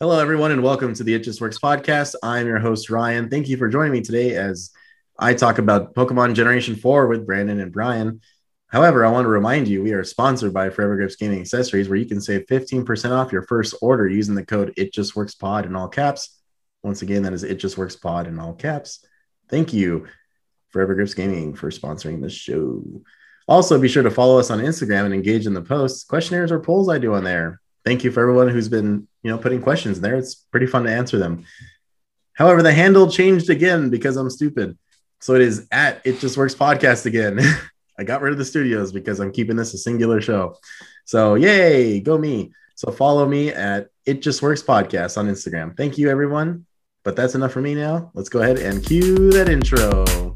Hello, everyone, and welcome to the It Just Works podcast. I'm your host, Ryan. Thank you for joining me today as I talk about Pokemon Generation 4 with Brandon and Brian. However, I want to remind you we are sponsored by Forever Grips Gaming Accessories, where you can save 15% off your first order using the code It Just Works Pod in all caps. Once again, that is It Just Works Pod in all caps. Thank you, Forever Grips Gaming, for sponsoring this show. Also, be sure to follow us on Instagram and engage in the posts, questionnaires, or polls I do on there. Thank you for everyone who's been, you know, putting questions there. It's pretty fun to answer them. However, the handle changed again because I'm stupid. So it is at It Just Works Podcast again. I got rid of the studios because I'm keeping this a singular show. So yay, go me. So follow me at It Just Works Podcast on Instagram. Thank you, everyone. But that's enough for me now. Let's go ahead and cue that intro.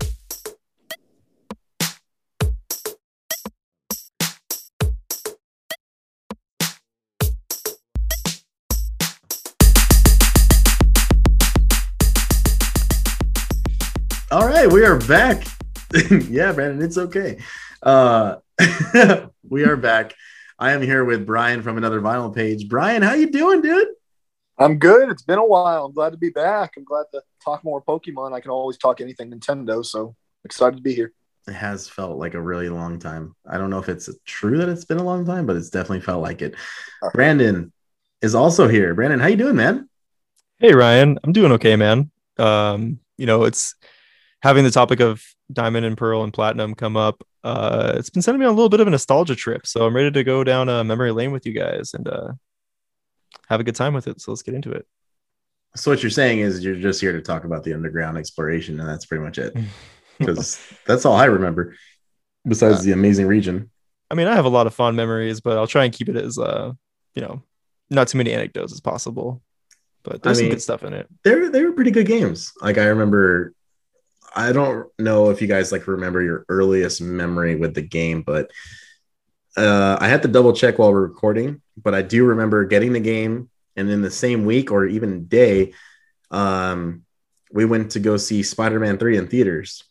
Right, we are back. yeah, Brandon, it's okay. Uh, we are back. I am here with Brian from another vinyl page. Brian, how you doing, dude? I'm good. It's been a while. I'm glad to be back. I'm glad to talk more Pokemon. I can always talk anything Nintendo, so excited to be here. It has felt like a really long time. I don't know if it's true that it's been a long time, but it's definitely felt like it. Brandon is also here. Brandon, how you doing, man? Hey Ryan, I'm doing okay, man. Um, you know, it's having the topic of diamond and pearl and platinum come up. Uh, it's been sending me on a little bit of a nostalgia trip, so I'm ready to go down a memory lane with you guys and uh, have a good time with it. So let's get into it. So what you're saying is you're just here to talk about the underground exploration, and that's pretty much it. Because that's all I remember, besides Yeah. the amazing region. I mean, I have a lot of fond memories, but I'll try and keep it as uh, you know, not too many anecdotes as possible. But there's I some good stuff in it. They're they were pretty good games. Like I remember, I don't know if you guys like remember your earliest memory with the game, but uh, I had to double check while we're recording. But I do remember getting the game, and in the same week or even day, um, we went to go see Spider-Man Three in theaters.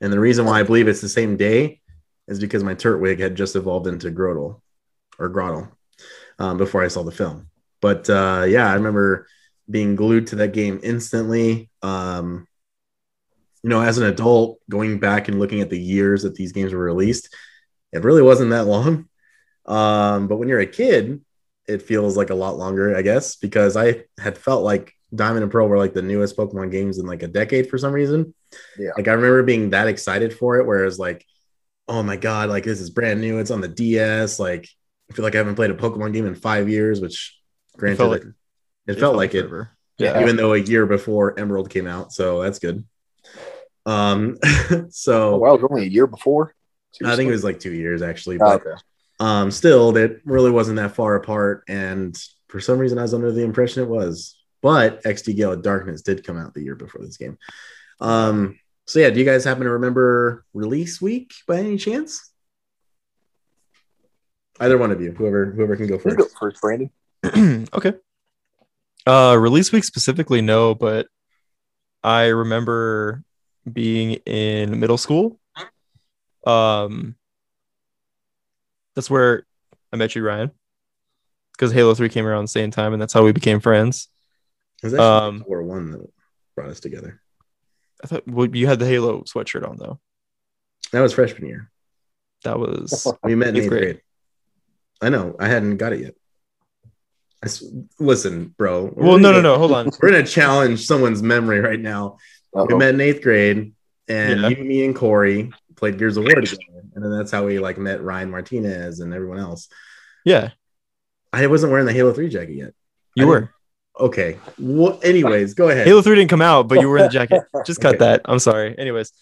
And the reason why I believe it's the same day is because my Turtwig had just evolved into Grotle or Grottle um, before I saw the film. But uh, yeah, I remember being glued to that game instantly. Um, you know, as an adult, going back and looking at the years that these games were released, it really wasn't that long. Um, but when you're a kid, it feels like a lot longer, I guess, because I had felt like Diamond and Pearl were like the newest Pokemon games in like a decade for some reason. Yeah. Like I remember being that excited for it, whereas like, oh my god, like this is brand new. It's on the DS. Like I feel like I haven't played a Pokemon game in five years, which granted, felt like- it, felt like it. Yeah. even though a year before Emerald came out, so that's good. Um, Oh, so wow, it was only a year before. I think it was like two years actually, Oh, okay. um, still, that really wasn't that far apart. And for some reason, I was under the impression it was. But XD Gale of Darkness did come out the year before this game. Um, so yeah, do you guys happen to remember release week by any chance? Either one of you, whoever whoever can go first. go first, Brandon. okay. Uh release week specifically, no, but I remember being in middle school. Um that's where I met you, Ryan. Because Halo 3 came around the same time, and that's how we became friends. It was Um, War One that brought us together. I thought well, you had the Halo sweatshirt on though. That was freshman year. That was We met in Eighth grade. grade. I know. I hadn't got it yet. I s- listen, bro. well, no, no, no. Hold on. We're gonna challenge someone's memory right now. We Uh-oh. met in eighth grade, and Yeah. you, me, and Corey played Gears of War together, and then that's how we like met Ryan Martinez and everyone else. Yeah, I wasn't wearing the Halo Three jacket yet. you I were. didn't- Okay. Well, anyways, go ahead. Halo 3 didn't come out, but you were in the jacket. Just cut Okay. that. I'm sorry. Anyways,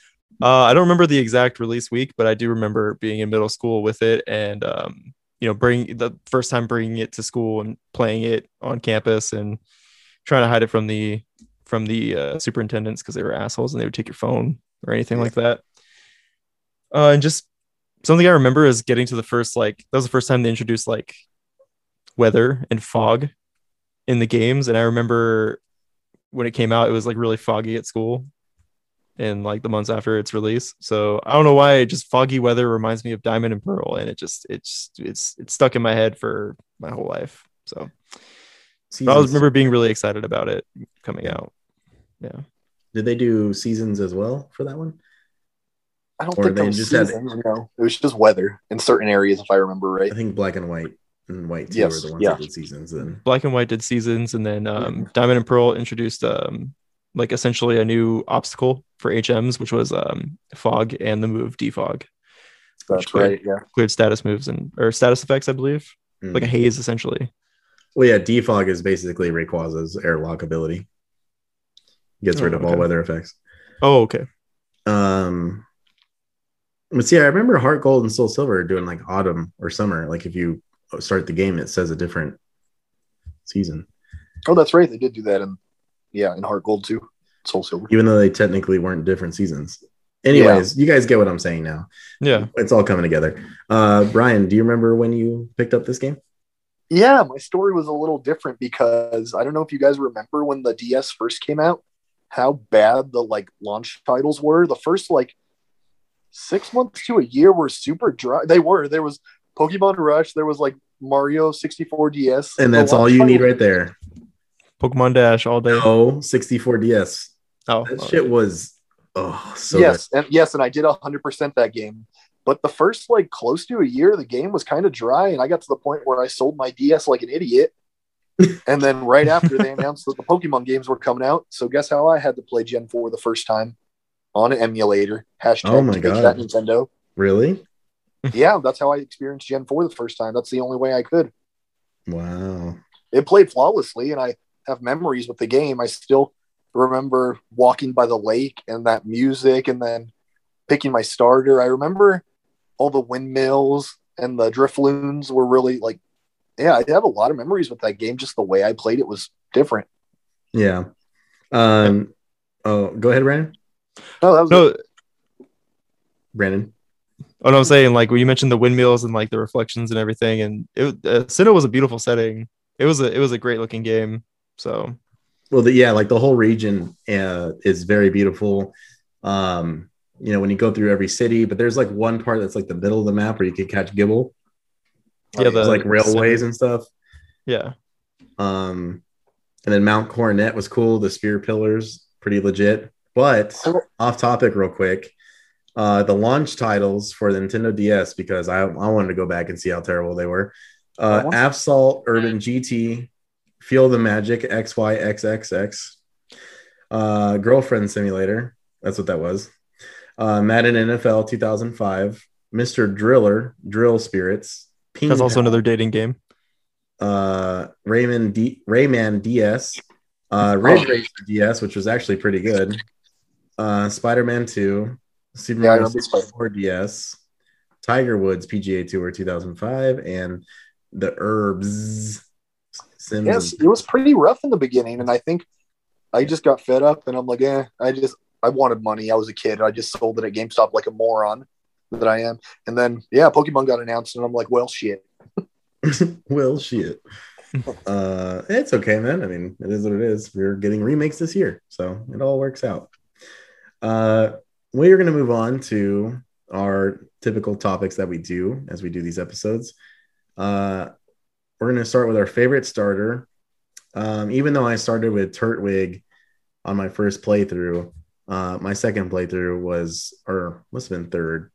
uh, I don't remember the exact release week, but I do remember being in middle school with it and, um, you know, bring the first time bringing it to school and playing it on campus and trying to hide it from the from the uh, superintendents because they were assholes and they would take your phone or anything like that. Uh, and just something I remember is getting to the first like that was the first time they introduced like weather and fog in the games, and I remember when it came out, it was like really foggy at school and like the months after its release. So I don't know why just foggy weather reminds me of Diamond and Pearl, and it just it's it's it's stuck in my head for my whole life. So I was remember being really excited about it coming out. Yeah. Did they do seasons as well for that one? I don't Or think they they was had- seasons, no. It was just weather in certain areas, if I remember right. I think black and white and white too Yes, were the ones yeah. that did seasons. Then Black and White did seasons, and then um, Diamond and Pearl introduced um, like essentially a new obstacle for HMs, which was um, fog and the move defog. That's Which way? right. Yeah. Cleared status moves and or status effects, I believe, Mm. like a haze essentially. well, yeah, defog is basically Rayquaza's airlock ability. Gets rid Oh, of all weather effects. Oh, okay. Um, but see, I remember Heart Gold and Soul Silver doing like autumn or summer. Like if you start the game, it says a different season, Oh, that's right. They did do that in yeah in Heart Gold too. Soul Silver. even though they technically weren't different seasons. Anyways, you guys get what I'm saying now. Yeah. It's all coming together. Uh, Brian, do you remember when you picked up this game? Yeah, my story was a little different because I don't know if you guys remember when the DS first came out, how bad the like launch titles were. The first like six months to a year were super dry. They were. There was Pokemon Rush. There was like Mario 64 DS, And The that's all launch you need right there. Pokemon Dash all day. Oh, 64 DS. Oh, That oh, shit was oh so yes, and yes, and I did 100% that game. But the first like close to a year, the game was kind of dry, and I got to the point where I sold my DS like an idiot. And then right after they announced that the Pokemon games were coming out, so guess how I had to play Gen 4 the first time on an emulator. Hashtag Oh my God. that Nintendo. really? yeah, that's how I experienced Gen 4 the first time. That's the only way I could. Wow. It played flawlessly, and I have memories with the game. I still remember walking by the lake and that music, and then picking my starter. I remember all the windmills and the Drifloons were really like, yeah, I have a lot of memories with that game. Just the way I played it was different. Yeah. Um oh go ahead, Brandon. No, that was No, Brandon. oh no, I'm saying like when you mentioned the windmills and like the reflections and everything, and it uh, Sinnoh was a beautiful setting. It was a it was a great looking game. So Well, the, yeah, like the whole region uh, is very beautiful. Um, you know, when you go through every city, but there's like one part that's like the middle of the map where you can catch Gible. Yeah, the- like railways and stuff. yeah, Um, and then Mount Coronet was cool. The spear pillars, pretty legit. But off topic, real quick. Uh, the launch titles for the Nintendo DS because I, I wanted to go back and see how terrible they were. Uh. Asphalt Urban GT, Feel the Magic XYXXX, uh, Girlfriend Simulator. That's what that was. Uh, Madden NFL 2005, Mr. Driller, Drill Spirits. Ping that's also Pong another dating game. uh Rayman D Rayman DS, uh Ridge Oh. Racer DS, which was actually pretty good. Uh Spider-Man 2, Super Yeah, I Mario 64 DS, Tiger Woods PGA Tour 2005, and the Urbz Sims. yes, it was pretty rough in the beginning, and I think I just got fed up, and I'm like, eh, I just I wanted money. I was a kid. I just sold it at GameStop like a moron that I am. And then yeah, Pokemon got announced, and I'm like, well, shit. well, shit. uh, it's okay, man. I mean, it is what it is. We're getting remakes this year, so it all works out. Uh, we are going to move on to our typical topics that we do as we do these episodes. Uh, we're going to start with our favorite starter. Um, even though I started with Turtwig on my first playthrough, uh, my second playthrough was, or must have been third,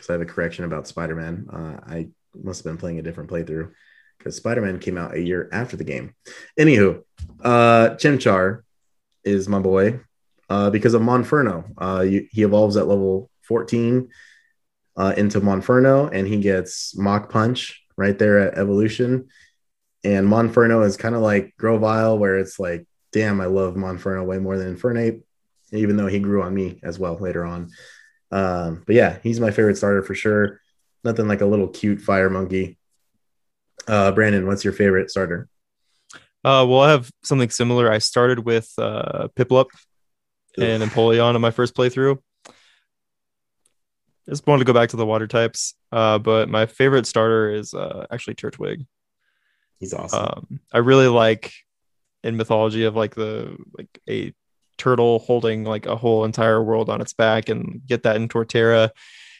because I have a correction about Spider Man. Uh, I must have been playing a different playthrough because Spider Man came out a year after the game. Anywho, uh, Chimchar is my boy uh, because of Monferno. Uh, you, he evolves at level 14 uh, into Monferno and he gets Mach Punch right there at evolution. And Monferno is kind of like Grovyle, where it's like, damn, I love Monferno way more than Infernape, even though he grew on me as well later on. Um, but yeah, he's my favorite starter for sure. Nothing like a little cute fire monkey. Uh, Brandon, what's your favorite starter? Uh, well, I have something similar. I started with uh, Piplup and Empoleon in my first playthrough. Just wanted to go back to the water types, uh, but my favorite starter is uh, actually Turtwig. He's awesome. Um, I really like in mythology of like the like a turtle holding like a whole entire world on its back and get that in Torterra,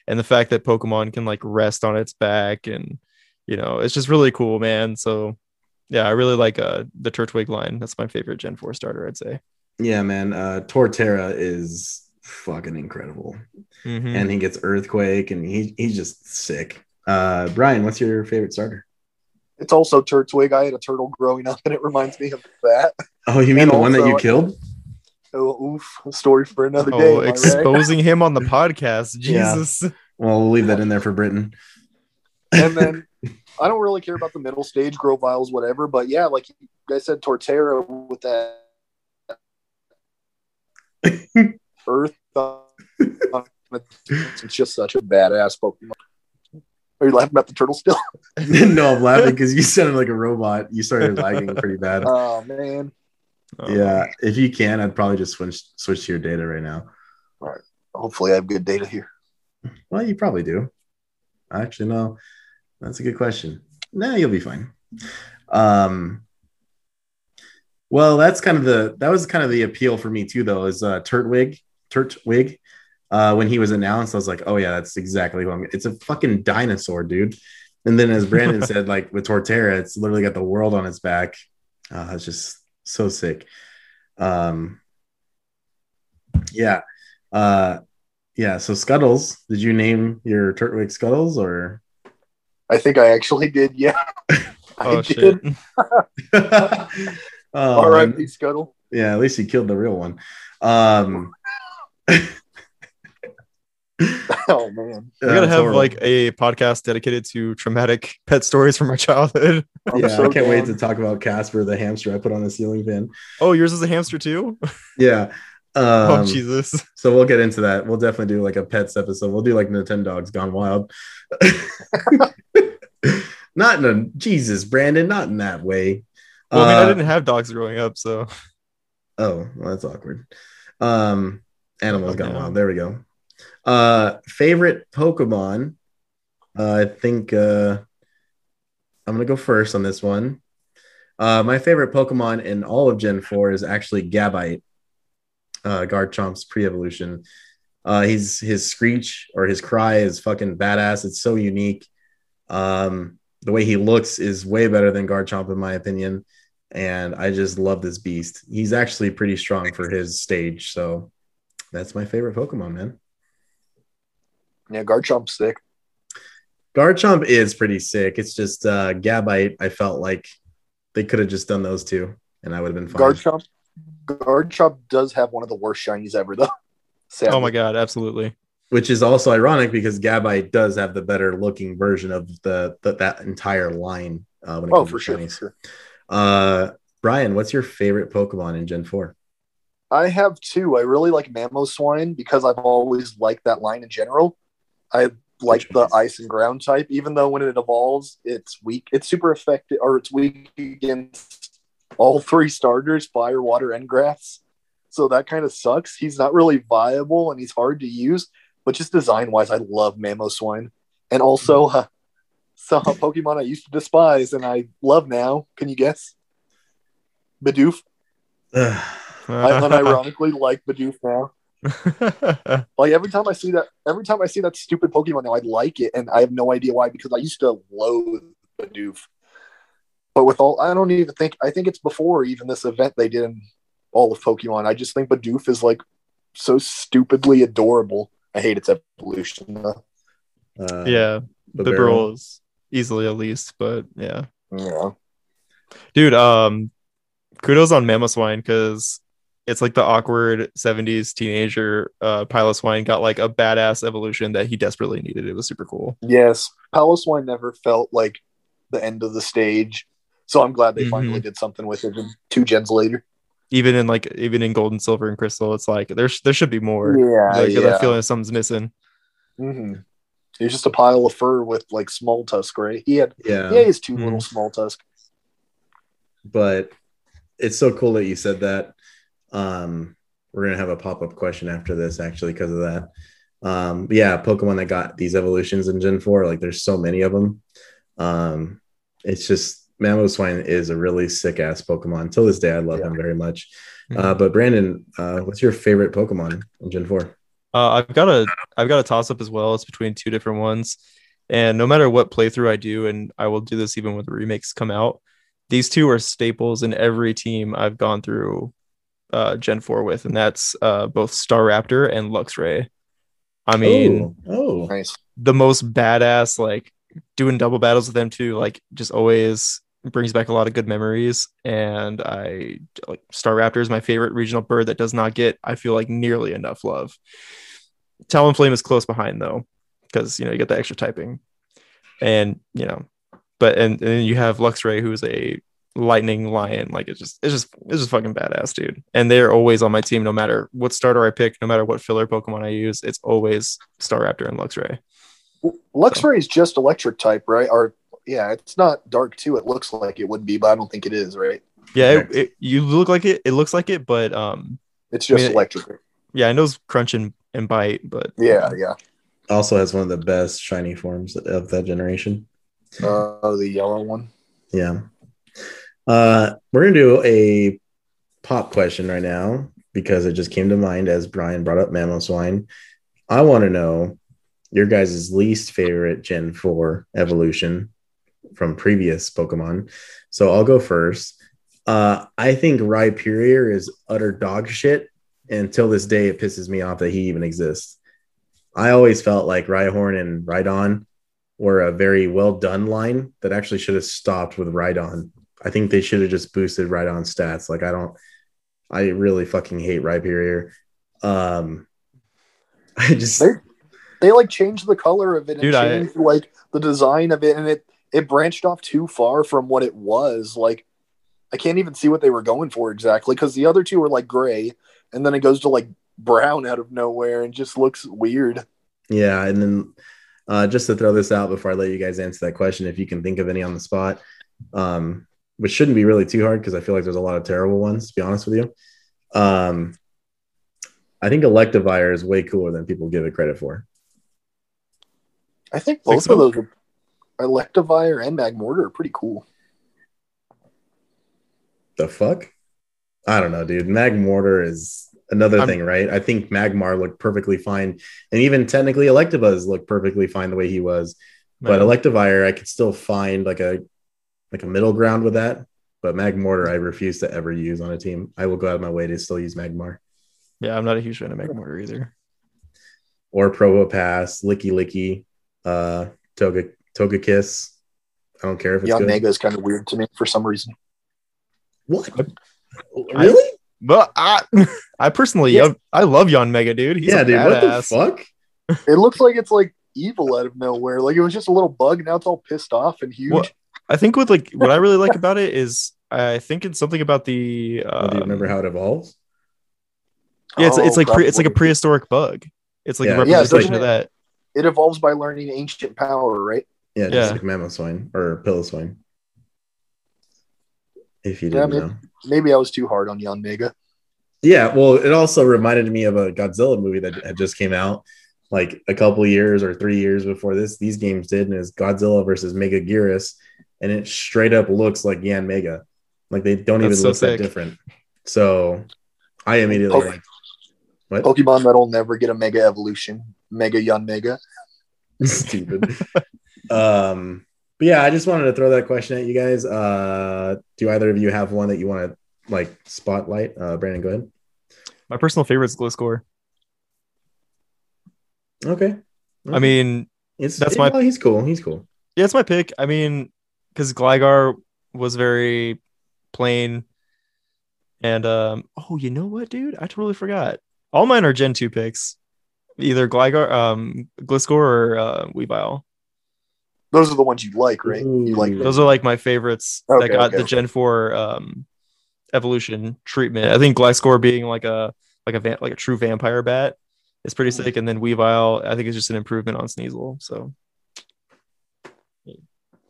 and the fact that Pokemon can like rest on its back and you know it's just really cool, man. So yeah, I really like uh the Turtwig line. That's my favorite Gen 4 starter, I'd say. Yeah, man. Uh, Torterra is fucking incredible, Mhm. and he gets Earthquake, and he he's just sick. Uh, Brian, what's your favorite starter? It's also Turtwig. I had a turtle growing up, and it reminds me of that. Oh, you mean And the one that you killed? Oh, oof, story for another oh, day. Oh, am right? exposing him on the podcast. Yeah. Jesus. Well, we'll leave that in there for Britain. and then I don't really care about the middle stage, Grovyles, whatever. But yeah, like you guys said, Torterra with that Earth. it's just such a badass Pokemon. Are you laughing about the turtle still? no, I'm laughing because you sounded like a robot. You started lagging pretty bad. Oh man. Oh, Yeah, if you can, I'd probably just switch switch to your data right now. Hopefully, I have good data here. Well, you probably do. Actually, no. That's a good question. No, you'll be fine. Um, well, that's kind of the that was kind of the appeal for me too, though. Is uh, Turtwig, Turtwig. Uh, when he was announced, I was like, oh yeah, that's exactly who I'm. It's a fucking dinosaur, dude. And then, as Brandon said, like with Torterra, it's literally got the world on its back. Uh, it's just so sick. Um, yeah, uh, yeah. So Scuttles, did you name your Turtwig Scuttles or? I think I actually did. Yeah. I Oh did. shit. oh, All right, Pete Scuttle. Yeah, at least he killed the real one. Um, Oh man. We're gonna have horrible. like a podcast dedicated to traumatic pet stories from my childhood. I'm yeah, so I can't wait to talk about Casper the hamster I put on the ceiling fan. Oh, yours is a hamster too? Yeah. oh Um, Jesus. so we'll get into that. We'll definitely do like a pets episode. We'll do like Nintendo Dogs Gone Wild. not in a Jesus, Brandon, not in that way. Well, I mean, I Uh, didn't have dogs growing up, so Oh, well, that's awkward. Um, animals Oh, gone no. wild. There we go. Uh, favorite Pokemon. Uh, I think uh, I'm gonna go first on this one. Uh, my favorite Pokemon in all of Gen 4 is actually Gabite, uh, Garchomp's pre-evolution. Uh, he's his screech or his cry is fucking badass. It's so unique. Um, the way he looks is way better than Garchomp in my opinion, and I just love this beast. He's actually pretty strong for his stage, so that's my favorite Pokemon, man. Yeah, Garchomp's sick. Garchomp is pretty sick. It's just uh, Gabite. I felt like they could have just done those two, and I would have been fine. Garchomp. Garchomp does have one of the worst shinies ever, though. Sadly. oh my god, absolutely. which is also ironic because Gabite does have the better looking version of the, the that entire line. Uh, when it Oh, comes for to sure, for sure. Uh, Brian, what's your favorite Pokemon in Gen Four? I have two. I really like Mamoswine because I've always liked that line in general. I like the ice and ground type, even though when it evolves, it's weak. It's super effective, or it's weak against all three starters: fire, water, and grass. So that kind of sucks. He's not really viable and he's hard to use, but just design wise, I love Mamoswine. And also, uh, some Pokemon I used to despise and I love now. Can you guess? Bidoof. I unironically like Bidoof now. Like every time I see that, every time I see that stupid Pokemon now, I like it, and I have no idea why because I used to loathe Bidoof. But with all, I don't even think I think it's before even this event they did in all of Pokemon. I just think Bidoof is like so stupidly adorable. I hate its evolution. Though. Uh, yeah, the the barrel. barrel is easily at least, but yeah. Yeah, Dude, um kudos on Mamoswine because it's like the awkward 70s teenager uh Piloswine got like a badass evolution that he desperately needed. It was super cool. yes, Piloswine never felt like the end of the stage, so I'm glad they Mhm. finally did something with it. Two gens later. Even in like even in gold and silver and crystal, it's like there's there should be more. Yeah, like, I get yeah. that feeling something's missing. hmm He's just a pile of fur with like small tusk, right? He had Yeah, yeah, he has 2 Mhm. little small tusk. but it's so cool that you said that. Um, we're gonna have a pop up question after this, actually, because of that. Um, but yeah, Pokemon that got these evolutions in Gen Four, like there's so many of them. Um, it's just Mamoswine is a really sick ass Pokemon. Till this day, I love Yeah. him very much. Uh, but Brandon, uh, what's your favorite Pokemon in Gen Four? Uh, I've got a I've got a toss up as well. It's between two different ones, and no matter what playthrough I do, and I will do this even when the remakes come out. these two are staples in every team I've gone through uh, Gen 4 with, and that's uh, both Staraptor and Luxray. I mean, oh, oh. Nice. the most badass, like doing double battles with them too, like just always brings back a lot of good memories. And I like Staraptor is my favorite regional bird that does not get, I feel like, nearly enough love. Talonflame is close behind though, because you know you get the extra typing, and you know, but and, and then you have Luxray, who's a lightning lion. Like it's just it's just it's just fucking badass, dude. And they're always on my team, no matter what starter I pick, no matter what filler Pokemon I use. It's always Staraptor and Luxray. Luxray is just electric type, right? Or yeah, it's not dark too. It looks like it would be, but I don't think it is, right? Yeah, it, it, you look like it. It looks like it, but um, It's just I mean, electric. yeah, I know it's crunch and, and bite, but Yeah, yeah. Also has one of the best shiny forms of that generation. Uh, the yellow one. Yeah. Uh, we're gonna do a pop question right now because it just came to mind as Brian brought up Mamoswine. I want to know your guys' least favorite Gen 4 evolution from previous Pokemon. So I'll go first. Uh, I think Rhyperior is utter dog shit. And until this day, it pisses me off that he even exists. I always felt like Rhyhorn and Rhydon were a very well done line that actually should have stopped with Rhydon. I think they should have just boosted Rhydon stats. Like I don't, I really fucking hate Rhyperior. Um, I just They they like changed the color of it and Dude, I- changed like the design of it, and it it branched off too far from what it was. Like I can't even see what they were going for exactly because the other two were like gray, and then it goes to like brown out of nowhere and just looks weird. Yeah, and then uh, just to throw this out before I let you guys answer that question, if you can think of any on the spot, um, which shouldn't be really too hard because I feel like there's a lot of terrible ones. To be honest with you, um, I think Electivire is way cooler than people give it credit for. I think Think both so? of those are Electivire and Magmortar are pretty cool. The fuck? I don't know, dude. Magmortar is another I'm- thing, right? I think Magmar looked perfectly fine, and even technically Electabuzz looked perfectly fine the way he was. But Electivire, I could still find like a like a middle ground with that. But Magmortar, I refuse to ever use on a team. I will go out of my way to still use Magmar yeah, I'm not a huge fan of Magmortar either. or Probopass, Licky Licky, uh, Toga Toga Kiss. I don't care if it's Young good. Mega is kind of weird to me for some reason. What? I- Really? But I, I personally, Yeah. I love Yanmega, dude. He's yeah, a dude. badass. What the fuck? It looks like it's like evil out of nowhere. Like it was just a little bug, now it's all pissed off and huge. What- I think with like what I really like about it is I think it's something about the. Oh, do you remember um, how it evolves? Yeah, it's, it's Oh, like pre, it's like a prehistoric bug. It's like Yeah. a Yeah, representation doesn't of that. It evolves by learning ancient power, right? Yeah, just Yeah. like swine or Piloswine. If you didn't maybe- know. Maybe I was too hard on Yanmega. Yeah, well, it also reminded me of a Godzilla movie that had just came out like a couple years or three years before this. These games did, and it's Godzilla versus Megaguirus, and it straight up looks like Yanmega. Like they don't even so look that different. So I immediately Okay. like what Pokemon that'll never get a Mega Evolution. Mega Yanmega. stupid. um, but yeah, I just wanted to throw that question at you guys. Uh, do either of you have one that you want to like spotlight? Uh, Brandon, go ahead. My personal favorite is Gliscor. Okay. I mean, it's that's yeah, my- he's cool. He's cool. yeah, it's my pick. I mean, because Gligar was very plain. And um, oh, you know what, dude? I totally forgot. All mine are Gen 2 picks. Either Gligar, um, Gliscor or uh, Weavile. Those are the ones you like, right? You like those. Are like my favorites Okay, that got okay, the. Gen 4 um evolution treatment. I think Gliscor being like a like a va- like a true vampire bat is pretty Mm-hmm. sick. And then Weavile, I think is just an improvement on Sneasel. So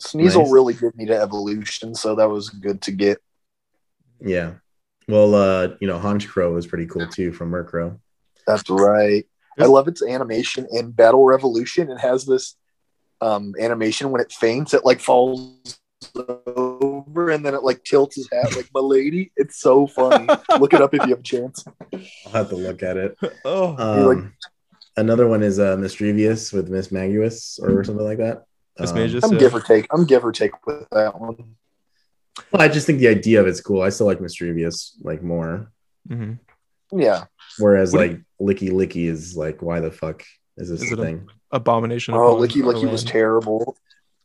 Sneasel Nice. really did need an evolution, so that was good to get. Yeah. Well, uh, you know, Honchkrow is pretty cool too from Murkrow. That's right. I love its animation in Battle Revolution. It has this um, animation when it faints, it like falls over and then it like tilts his hat like my lady. It's so funny. Look it up if you have a chance. I'll have to look at it. oh, Um, like- another one is uh, Misdreavus with Mismagius or something like that. Miss Um, Magus. I'm Yeah. give or take. I'm give or take with that one. Well, I just think the idea of it's cool. I still like Misdreavus like more. Mhm. Yeah. Whereas What do like Lickilicky is like, why the fuck is this Is a thing? Abomination. Oh, upon Licky our Licky was terrible.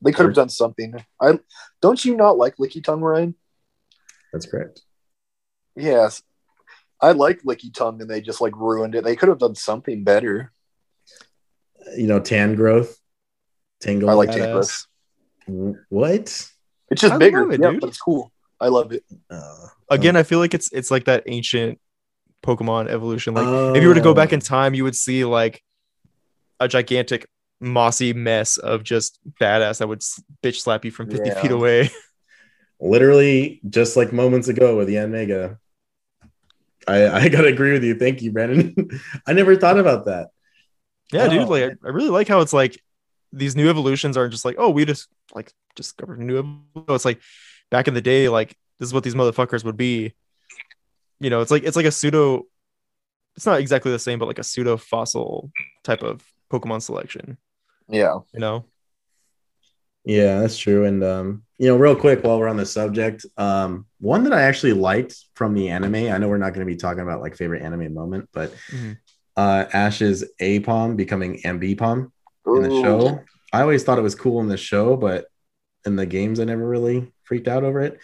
They could have done something. I don't you not like Lickitung, Ryan? That's correct. Yes. I like Lickitung and they just like ruined it. They could have done something better. You know, Tangrowth. Tangle. I like Badass. What? It's just I bigger, love it, yeah, dude. but it's cool. I love it. Uh, Again, I feel like it's it's like that ancient Pokemon evolution. Like if you were to go back in Oh. time, you would see like a gigantic mossy mess of just badass that would bitch slap you from 50 Yeah. feet away. literally just like moments ago with the Mega. I I gotta agree with you. Thank you, Brandon. I never thought about that. yeah, dude. Oh, Like I. I really like how it's like these new evolutions aren't just like, oh, we just like discovered a new evolution. It's like back in the day, like this is what these motherfuckers would be. You know, it's like it's like a pseudo it's not exactly the same, but like a pseudo fossil type of Pokemon selection, Yeah. you know? Yeah, that's true. And um, you know, real quick while we're on the subject, um, one that I actually liked from the anime. I know we're not going to be talking about like favorite anime moment, but Mhm. uh, Ash's Aipom becoming Ambipom in the Ooh. show. I always thought it was cool in the show, but in the games, I never really freaked out over it.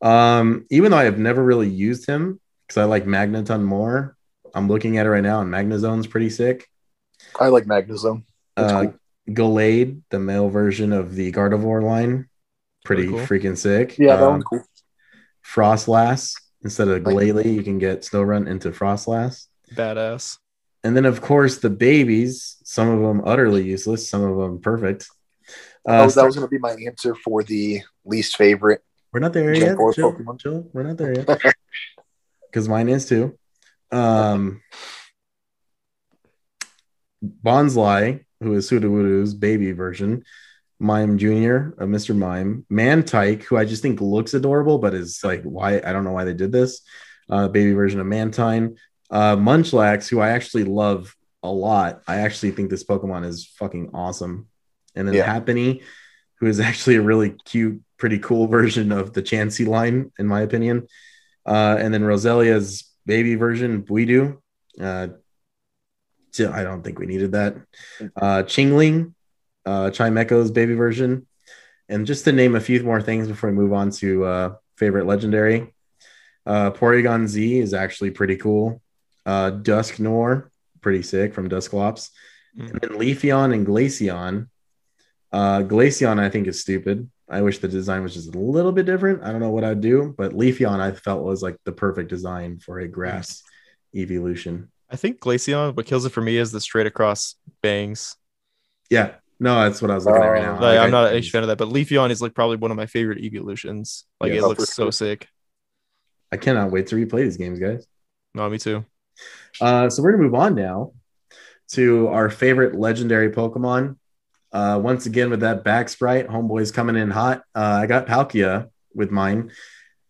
Um, even though I have never really used him because I like Magneton more. I'm looking at it right now, and Magnezone's pretty sick. I like Magnezone. That's Uh, cool. Gallade, the male version of the Gardevoir line, pretty cool. freaking sick. Yeah, that Um, one's cool. Froslass instead of Like- Glalie, you can get Snorunt into Froslass. Badass. And then, of course, the babies. Some of them utterly useless, some of them perfect. Uh, oh, that was going to be my answer for the least favorite. We're not there yet. Chill, chill. We're not there yet. Because mine is too. Um, Bonsly, who is Sudowoodo's baby version, Mime Jr. of Mr. Mime, Mantyke, who I just think looks adorable, but is like, why? I don't know why they did this. Uh, baby version of Mantine, uh, Munchlax, who I actually love a lot. I actually think this Pokemon is fucking awesome. And then Yeah. Happiny, who is actually a really cute, pretty cool version of the Chansey line, in my opinion. Uh, and then Roselia's baby version, Budew. Uh, I don't think we needed that. Uh, Chingling, uh, Chimecho's baby version. And just to name a few more things before we move on to uh, favorite legendary, uh, Porygon Z is actually pretty cool. Uh, Dusknoir, pretty sick from Dusclops. Mm. And then Leafeon and Glaceon. Uh, Glaceon, I think, is stupid. I wish the design was just a little bit different. I don't know what I'd do, but Leafeon I felt was like the perfect design for a grass evolution. I think Glaceon, what kills it for me is the straight across bangs. Yeah, no, that's what I was looking at right now. Uh, Like, Like, I'm not I- a huge fan of that, but Leafeon is like probably one of my favorite evolutions. Like Yeah. it Oh, looks for so sick. I cannot wait to replay these games, guys. No, me too. Uh, so we're gonna move on now to our favorite legendary Pokemon. Uh, once again, with that back sprite, homeboys coming in hot. Uh, I got Palkia with mine,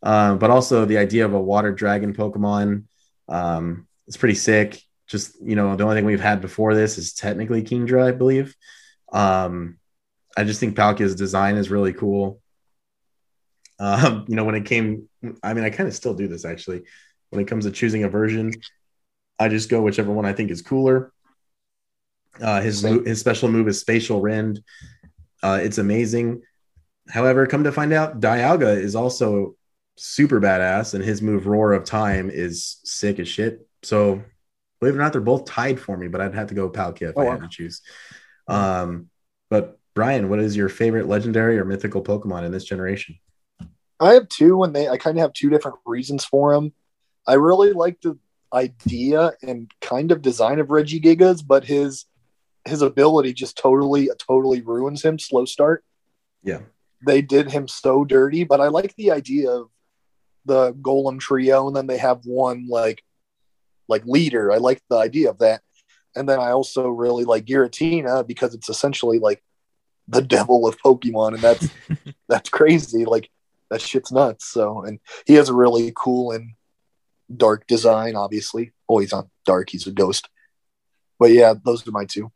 uh, but also the idea of a water dragon Pokemon. Um, it's pretty sick. Just you know, the only thing we've had before this is technically Kingdra, I believe. Um, I just think Palkia's design is really cool. Um, you know, when it came, I mean, I kind of still do this actually. When it comes to choosing a version, I just go whichever one I think is cooler. Uh, his mo- his special move is Spatial Rend. Uh, it's amazing. However, come to find out, Dialga is also super badass, and his move Roar of Time is sick as shit. So, believe it or not, they're both tied for me, but I'd have to go Palkia if Oh, I wow. had to choose. Um, but Brian, what is your favorite legendary or mythical Pokemon in this generation? I have two, and they I kind of have two different reasons for them. I really like the idea and kind of design of Regigigas, but his his ability just totally totally ruins him. Slow start. Yeah. They did him so dirty, but I like the idea of the Golem trio, and then they have one like like leader. I like the idea of that, and then I also really like Giratina because it's essentially like the devil of Pokemon, and that's that's crazy. Like that shit's nuts. So, and he has a really cool and dark design. Obviously, oh, he's not dark; he's a ghost. But yeah, those are my two.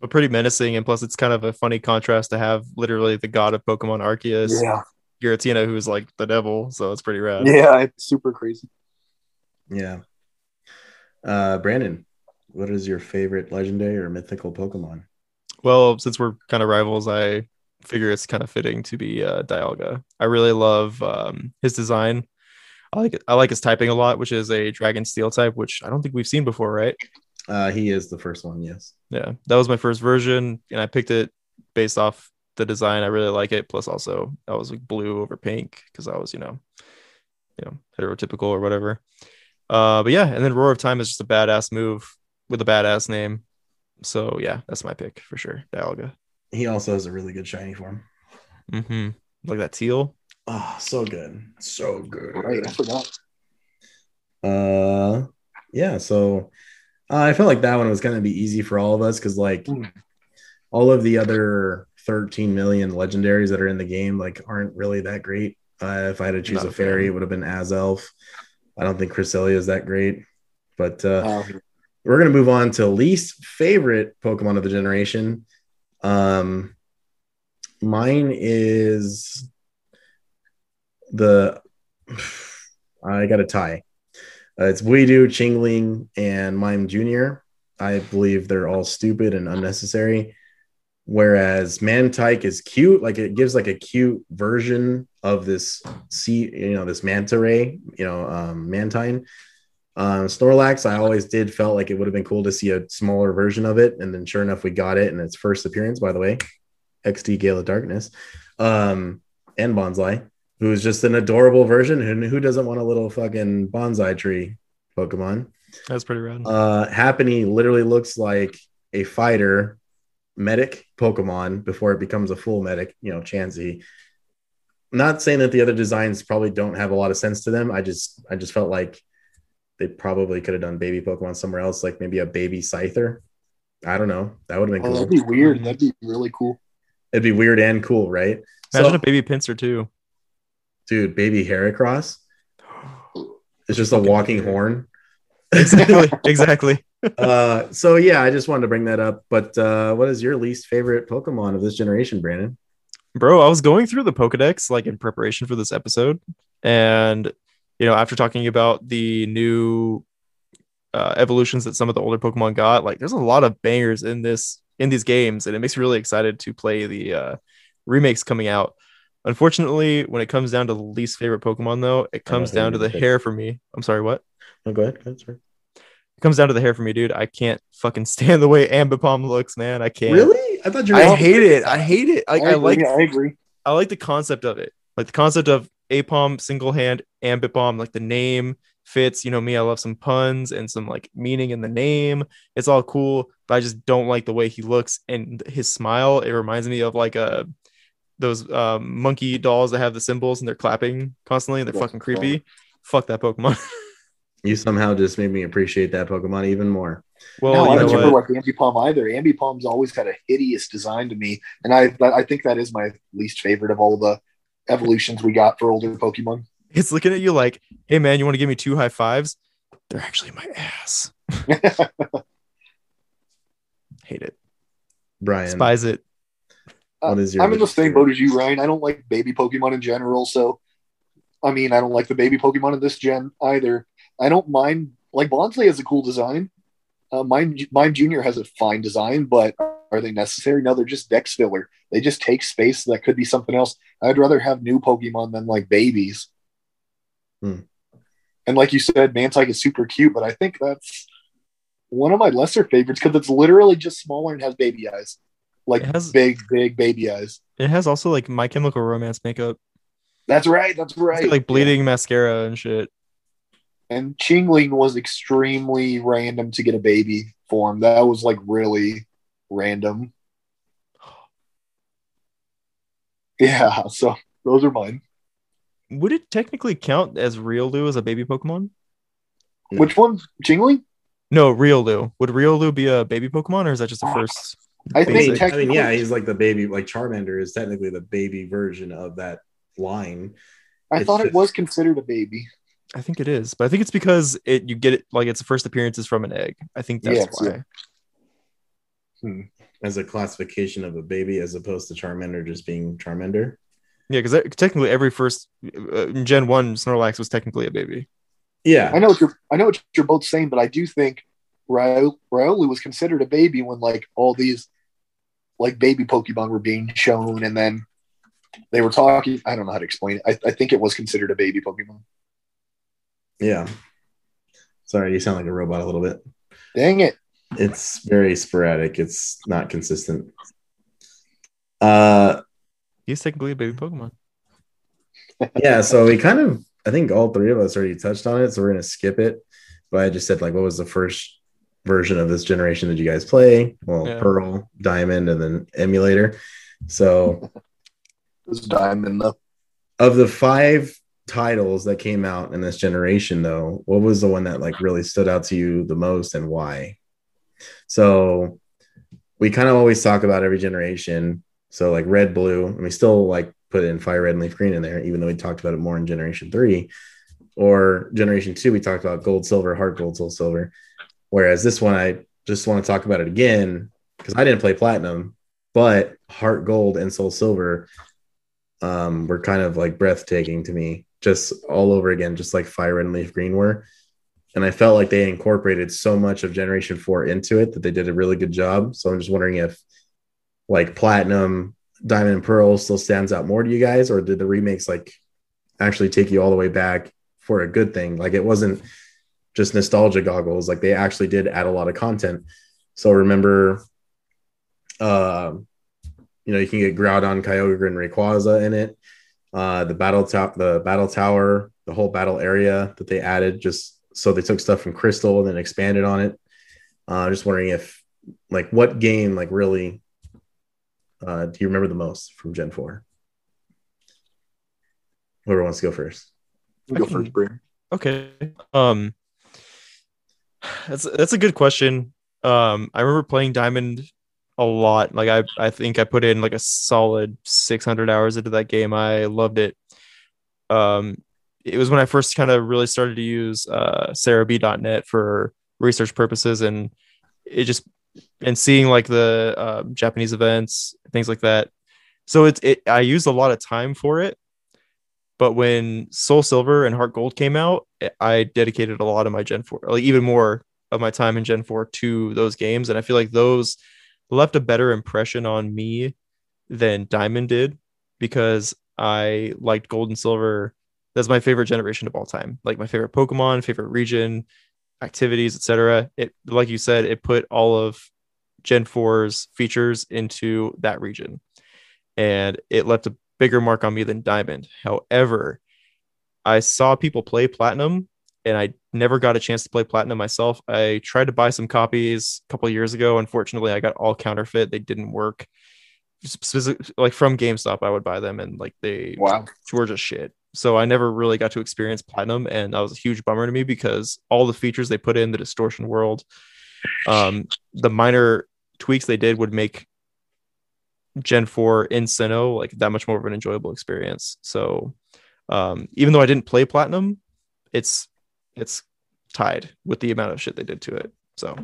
But pretty menacing, and plus it's kind of a funny contrast to have literally the god of Pokemon Arceus Yeah, Giratina, who's like the devil. So it's pretty rad. Yeah, it's super crazy. Yeah. Uh, Brandon, what is your favorite legendary or mythical Pokemon? Well, since we're kind of rivals, I figure it's kind of fitting to be uh, Dialga. I really love um, his design. I like it. I like his typing a lot, which is a Dragon Steel type, which I don't think we've seen before, right? Uh, he is the first one, yes. Yeah, that was my first version, and I picked it based off the design. I really like it. Plus, also I was like blue over pink because I was, you know, you know, heterotypical or whatever. Uh, but yeah, and then Roar of Time is just a badass move with a badass name. So yeah, that's my pick for sure. Dialga. He also has a really good shiny form. Mm-hmm. Like that teal. Oh, so good. So good. Right, I forgot. Uh yeah, so uh, I felt like that one was gonna be easy for all of us because like Mm. all of the other 13 million legendaries that are in the game like aren't really that great. Uh, if I had to choose Not a fairy, it would have been Azelf. I don't think Cresselia is that great, but uh, Um, we're gonna move on to least favorite Pokemon of the generation. Um, mine is the I got a tie. Uh, it's Budew, Chingling, and Mime Junior. I believe they're all stupid and unnecessary. Whereas Mantyke is cute, like it gives like a cute version of this sea, you know, this manta ray, you know, um, Mantine. Um, Snorlax, I always did felt like it would have been cool to see a smaller version of it, and then sure enough, we got it in its first appearance. By the way, XD Gale of Darkness, um, and Bonsai, who is just an adorable version. And who doesn't want a little fucking bonsai tree Pokemon? That's pretty rad. Uh, Happiny literally looks like a fighter medic Pokemon before it becomes a full medic, you know, Chansey. Not saying that the other designs probably don't have a lot of sense to them. I just I just felt like they probably could have done baby Pokemon somewhere else, like maybe a baby Scyther. I don't know. That would have been oh, cool. that'd be weird. That'd be really cool. It'd be weird and cool, right? Imagine So, a baby Pinsir too. Dude, baby Heracross. It's just a walking horn. exactly. exactly. uh, so yeah, I just wanted to bring that up. But uh, what is your least favorite Pokemon of this generation, Brandon? Bro, I was going through the Pokedex like in preparation for this episode. And, you know, after talking about the new uh, evolutions that some of the older Pokemon got, like there's a lot of bangers in this in these games, and it makes me really excited to play the uh, remakes coming out. Unfortunately, when it comes down to the least favorite Pokemon, though, it comes down to the gonna hair for me. I'm sorry, what? Oh, go ahead. Go ahead, sorry. It comes down to the hair for me, dude. I can't fucking stand the way Ambipom looks, man. I can't. Really? I thought you were. I hate it. I hate it. Like I, agree, like I agree. I like the concept of it. Like the concept of Aipom single hand Ambipom, like the name fits. You know me, I love some puns and some like meaning in the name. It's all cool, but I just don't like the way he looks and his smile. It reminds me of like a those um, monkey dolls that have the symbols and they're clapping constantly and they're Yeah. fucking creepy. Fuck that Pokemon. You somehow just made me appreciate that Pokemon even more. well, no, I don't know remember what? like Ambipom either. Ambipom's always had a hideous design to me, and I I think that is my least favorite of all the evolutions we got for older Pokemon. It's looking at you like, hey man, you want to give me two high fives? They're actually my ass. Hate it. Brian, Despise it. What is your? I'm in the same boat as you, Ryan. I don't like baby Pokemon in general, so I mean, I don't like the baby Pokemon in this gen either. I don't mind like Bonsly has a cool design. Uh, Mime, Mime Junior has a fine design, but are they necessary? No, they're just dex filler. They just take space that could be something else. I'd rather have new Pokemon than like babies. Hmm. And like you said, Mantyke is super cute, but I think that's one of my lesser favorites because it's literally just smaller and has baby eyes, like has- big, big baby eyes. It has also like My Chemical Romance makeup. That's right. That's right. got, like bleeding mascara and shit. And Chingling was extremely random to get a baby form. That was like really random. Yeah, so those are mine. Would it technically count as real Riolu as a baby Pokemon? Which one? Chingling? No, real Riolu. Would real Riolu be a baby Pokemon or is that just the ah. first? I I think mean, I mean, yeah, he's like the baby. Like Charmander is technically the baby version of that line. I it's thought it was considered a baby. I think it is, but I think it's because it you get it like its first appearances from an egg. I think that's Yes, why. yeah. as a classification of a baby as opposed to Charmander just being Charmander. Yeah, because technically every first uh, Gen One Snorlax was technically a baby. Yeah, I know what you're I know what you're both saying, but I do think Rio- Riolu was considered a baby when like all these like baby Pokemon were being shown, and then they were talking. I don't know how to explain it. I, I think it was considered a baby Pokemon. yeah. Sorry, you sound like a robot a little bit. Dang it! It's very sporadic. It's not consistent. Uh, He's technically a baby Pokemon. yeah. So we kind of, I think all three of us already touched on it, so we're gonna skip it. But I just said like, what was the first version of this generation that you guys play? Well, Yeah. Pearl, Diamond, and then Emulator. So It was Diamond though. of the five titles that came out in this generation though what was the one that like really stood out to you the most and why so we kind of always talk about every generation so like red blue and we still like put in fire red and leaf green in there even though we talked about it more in generation three or generation two we talked about gold silver heart gold soul silver whereas this one i just want to talk about it again because i didn't play platinum but heart gold and soul silver um, were kind of like breathtaking to me, just all over again, just like Fire and Leaf Green were. And I felt like they incorporated so much of Generation 4 into it that they did a really good job. So I'm just wondering if like Platinum, Diamond, and Pearl still stands out more to you guys, or did the remakes like actually take you all the way back for a good thing? Like it wasn't just nostalgia goggles, like they actually did add a lot of content. So remember, um, you know, you can get Groudon, Kyogre, and Rayquaza in it. Uh, the battle top, the battle tower, the whole battle area that they added, just so they took stuff from Crystal and then expanded on it. Uh, just wondering if, like, what game, like, really, uh, do you remember the most from Gen Four? Whoever wants to go first. You I go can- first, Brian. Okay. Um that's that's a good question. Um I remember playing Diamond a lot. Like I I think I put in like a solid 600 hours into that game. I loved it. Um it was when I first kind of really started to use uh serebii.net for research purposes and it just and seeing like the uh, Japanese events, things like that. So it's it I used a lot of time for it but when Soul Silver and Heart Gold came out, I dedicated a lot of my Gen 4, like even more of my time in Gen 4 to those games. And I feel like those left a better impression on me than Diamond did because I liked Gold and Silver. That's my favorite generation of all time. Like my favorite Pokemon, favorite region, activities, etc. It like you said, it put all of Gen 4's features into that region. And it left a bigger mark on me than Diamond. However, I saw people play Platinum and I never got a chance to play Platinum myself. I tried to buy some copies a couple of years ago. Unfortunately, I got all counterfeit. They didn't work. Specific, like from GameStop, I would buy them and like they Wow. were just shit. So I never really got to experience Platinum, and that was a huge bummer to me because all the features they put in the distortion world, um, the minor tweaks they did would make Gen 4 in Sinnoh like that much more of an enjoyable experience. So um, even though I didn't play Platinum, it's it's tied with the amount of shit they did to it. So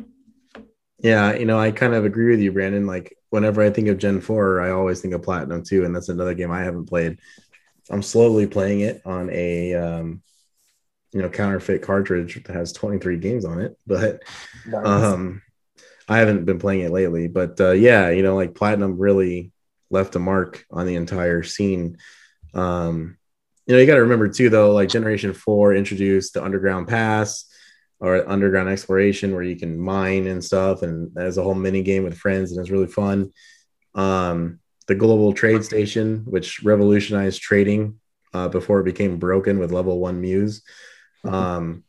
Yeah, you know, I kind of agree with you, Brandon. Like whenever I think of Gen 4, I always think of Platinum too, and that's another game I haven't played. I'm slowly playing it on a um, you know, counterfeit cartridge that has 23 games on it, but Nice. um I haven't been playing it lately. But uh yeah, you know, like Platinum really left a mark on the entire scene. Um you know, you got to remember too, though, like Generation 4 introduced the underground pass or underground exploration where you can mine and stuff. And there's a whole mini game with friends, and it's really fun. Um, the global trade station, which revolutionized trading uh, before it became broken with level one Mews. Um,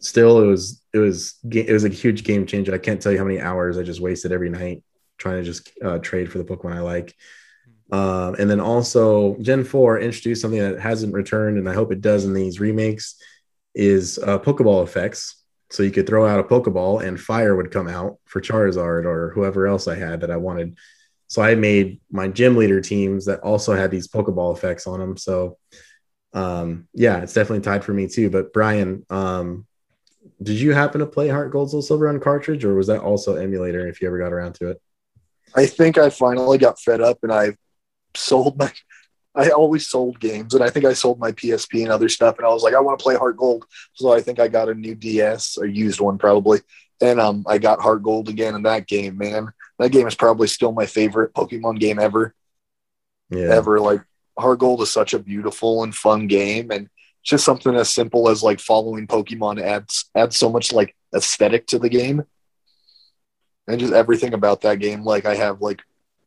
still, it was it was it was a huge game changer. I can't tell you how many hours I just wasted every night trying to just uh, trade for the Pokemon I like. Um, and then also Gen 4 introduced something that hasn't returned, and I hope it does in these remakes, is uh, Pokeball effects. So you could throw out a Pokeball and fire would come out for Charizard or whoever else I had that I wanted. So I made my gym leader teams that also had these Pokeball effects on them. So um, yeah, it's definitely tied for me too. But Brian, um, did you happen to play Heart Gold Soul Silver on cartridge, or was that also emulator if you ever got around to it? I think I finally got fed up and I sold my I always sold games, and I think I sold my PSP and other stuff. And I was like, I want to play Heart Gold, so I think I got a new DS, a used one probably, and um, I got Heart Gold again in that game. Man, that game is probably still my favorite Pokemon game ever. Yeah. Ever like Heart Gold is such a beautiful and fun game, and just something as simple as like following Pokemon adds adds so much like aesthetic to the game, and just everything about that game. Like I have like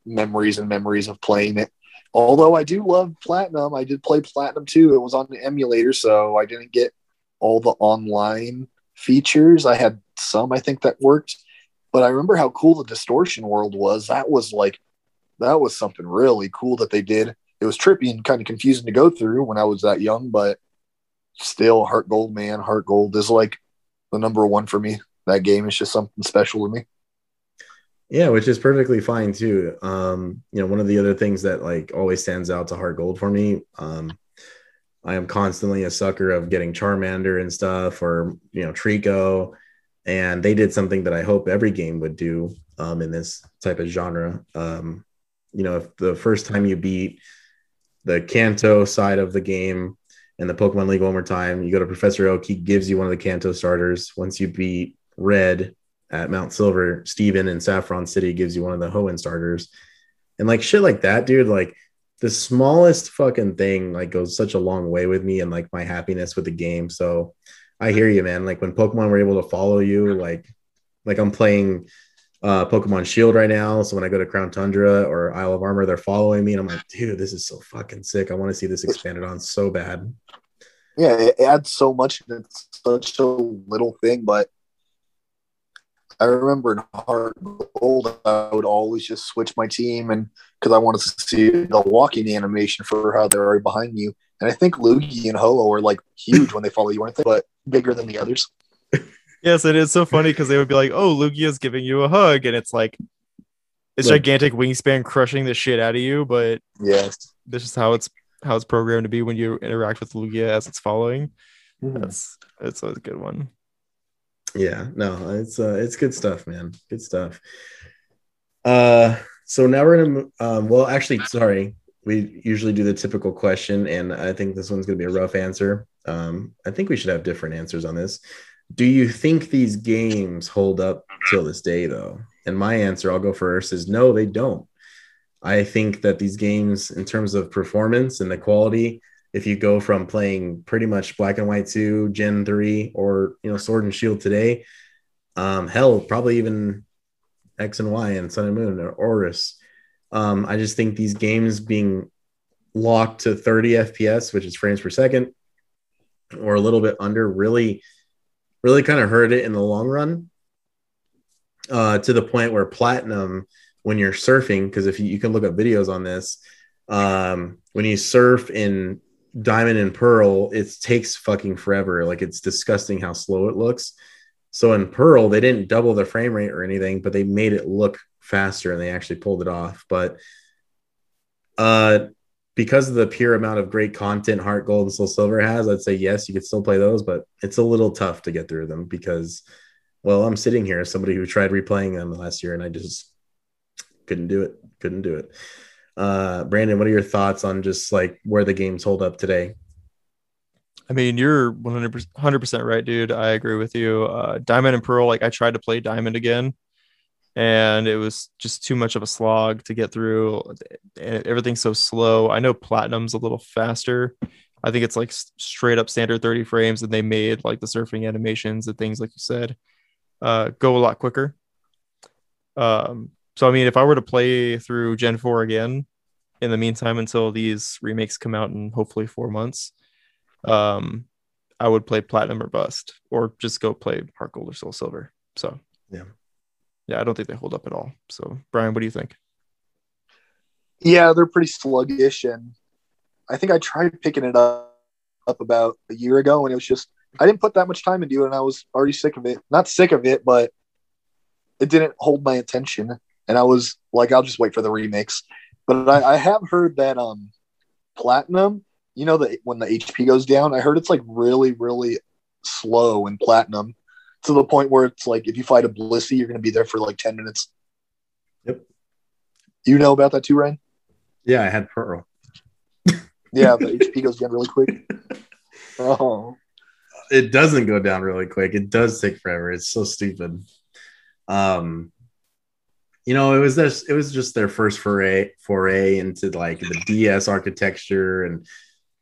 memories and memories of playing it. Although I do love Platinum, I did play Platinum too. It was on the emulator, so I didn't get all the online features. I had some, I think, that worked. But I remember how cool the distortion world was. That was like, that was something really cool that they did. It was trippy and kind of confusing to go through when I was that young, but still, Heart Gold, man, Heart Gold is like the number one for me. That game is just something special to me. Yeah, which is perfectly fine too. Um, you know, one of the other things that like always stands out to Heart Gold for me, um, I am constantly a sucker of getting Charmander and stuff, or you know, Treecko, and they did something that I hope every game would do um, in this type of genre. Um, you know, if the first time you beat the Kanto side of the game in the Pokemon League one more time, you go to Professor Oak, he gives you one of the Kanto starters. Once you beat Red, at Mount Silver, Steven in Saffron City gives you one of the Hoenn starters. And like shit like that, dude, like the smallest fucking thing like goes such a long way with me and like my happiness with the game. So I hear you, man. Like when Pokemon were able to follow you, like like I'm playing uh Pokemon Shield right now. So when I go to Crown Tundra or Isle of Armor, they're following me, and I'm like, dude, this is so fucking sick. I want to see this expanded on so bad. Yeah, it adds so much. and It's such a little thing, but I remember in Heart Gold, I would always just switch my team, and because I wanted to see the walking animation for how they're right behind you. And I think Lugia and Ho-Oh are like huge when they follow you, aren't they? But bigger than the others. Yes, and it's so funny because they would be like, "Oh, Lugia's giving you a hug," and it's like this Like- gigantic wingspan crushing the shit out of you. But Yes. this is how it's how it's programmed to be when you interact with Lugia as it's following. That's that's always a good one. Yeah, no, it's uh it's good stuff, man. Good stuff. Uh so now we're gonna um well actually sorry, we usually do the typical question, and I think this one's gonna be a rough answer. Um, I think we should have different answers on this. Do you think these games hold up till this day though? And my answer, I'll go first, is no, they don't. I think that these games, in terms of performance and the quality, if you go from playing pretty much black and white 2 gen 3 or you know sword and shield today um hell probably even x and y and sun and moon or ORAS. um i just think these games being locked to 30 fps which is frames per second or a little bit under really really kind of hurt it in the long run uh to the point where platinum when you're surfing because if you, you can look up videos on this um when you surf in diamond and pearl it takes fucking forever. Like it's disgusting how slow it looks. So in pearl they didn't double the frame rate or anything but they made it look faster and they actually pulled it off. But uh because of the pure amount of great content heart gold and soul silver has i'd say yes you could still play those but it's a little tough to get through them because well i'm sitting here as somebody who tried replaying them last year and i just couldn't do it couldn't do it uh brandon what are your thoughts on just like where the games hold up today I mean, you're 100 percent right, dude. I agree with you. Uh, Diamond and Pearl, like I tried to play Diamond again, and it was just too much of a slog to get through. Everything's so slow. I know Platinum's a little faster. I think it's like straight up standard 30 frames, and they made like the surfing animations and things like you said uh, go a lot quicker. Um, so I mean, if I were to play through Gen 4 again, in the meantime until these remakes come out in hopefully four months um i would play platinum or bust or just go play heart gold or soul silver so Yeah. Yeah i don't think they hold up at all so brian what do you think Yeah, they're pretty sluggish, and I think I tried picking it up, up about a year ago, and it was just I didn't put that much time into it, and I was already sick of it. Not sick of it, but it didn't hold my attention, and I was like, I'll just wait for the remix. But I, I have heard that um, platinum, you know, that when the HP goes down, I heard it's like really, really slow in platinum to the point where it's like if you fight a Blissey, you're going to be there for like ten minutes. Yep. You know about that too, Ryan? yeah i had pearl Yeah, the HP goes down really quick. Oh, it doesn't go down really quick. It does take forever. It's so stupid. Um, you know, it was this. It was just their first foray foray into like the DS architecture and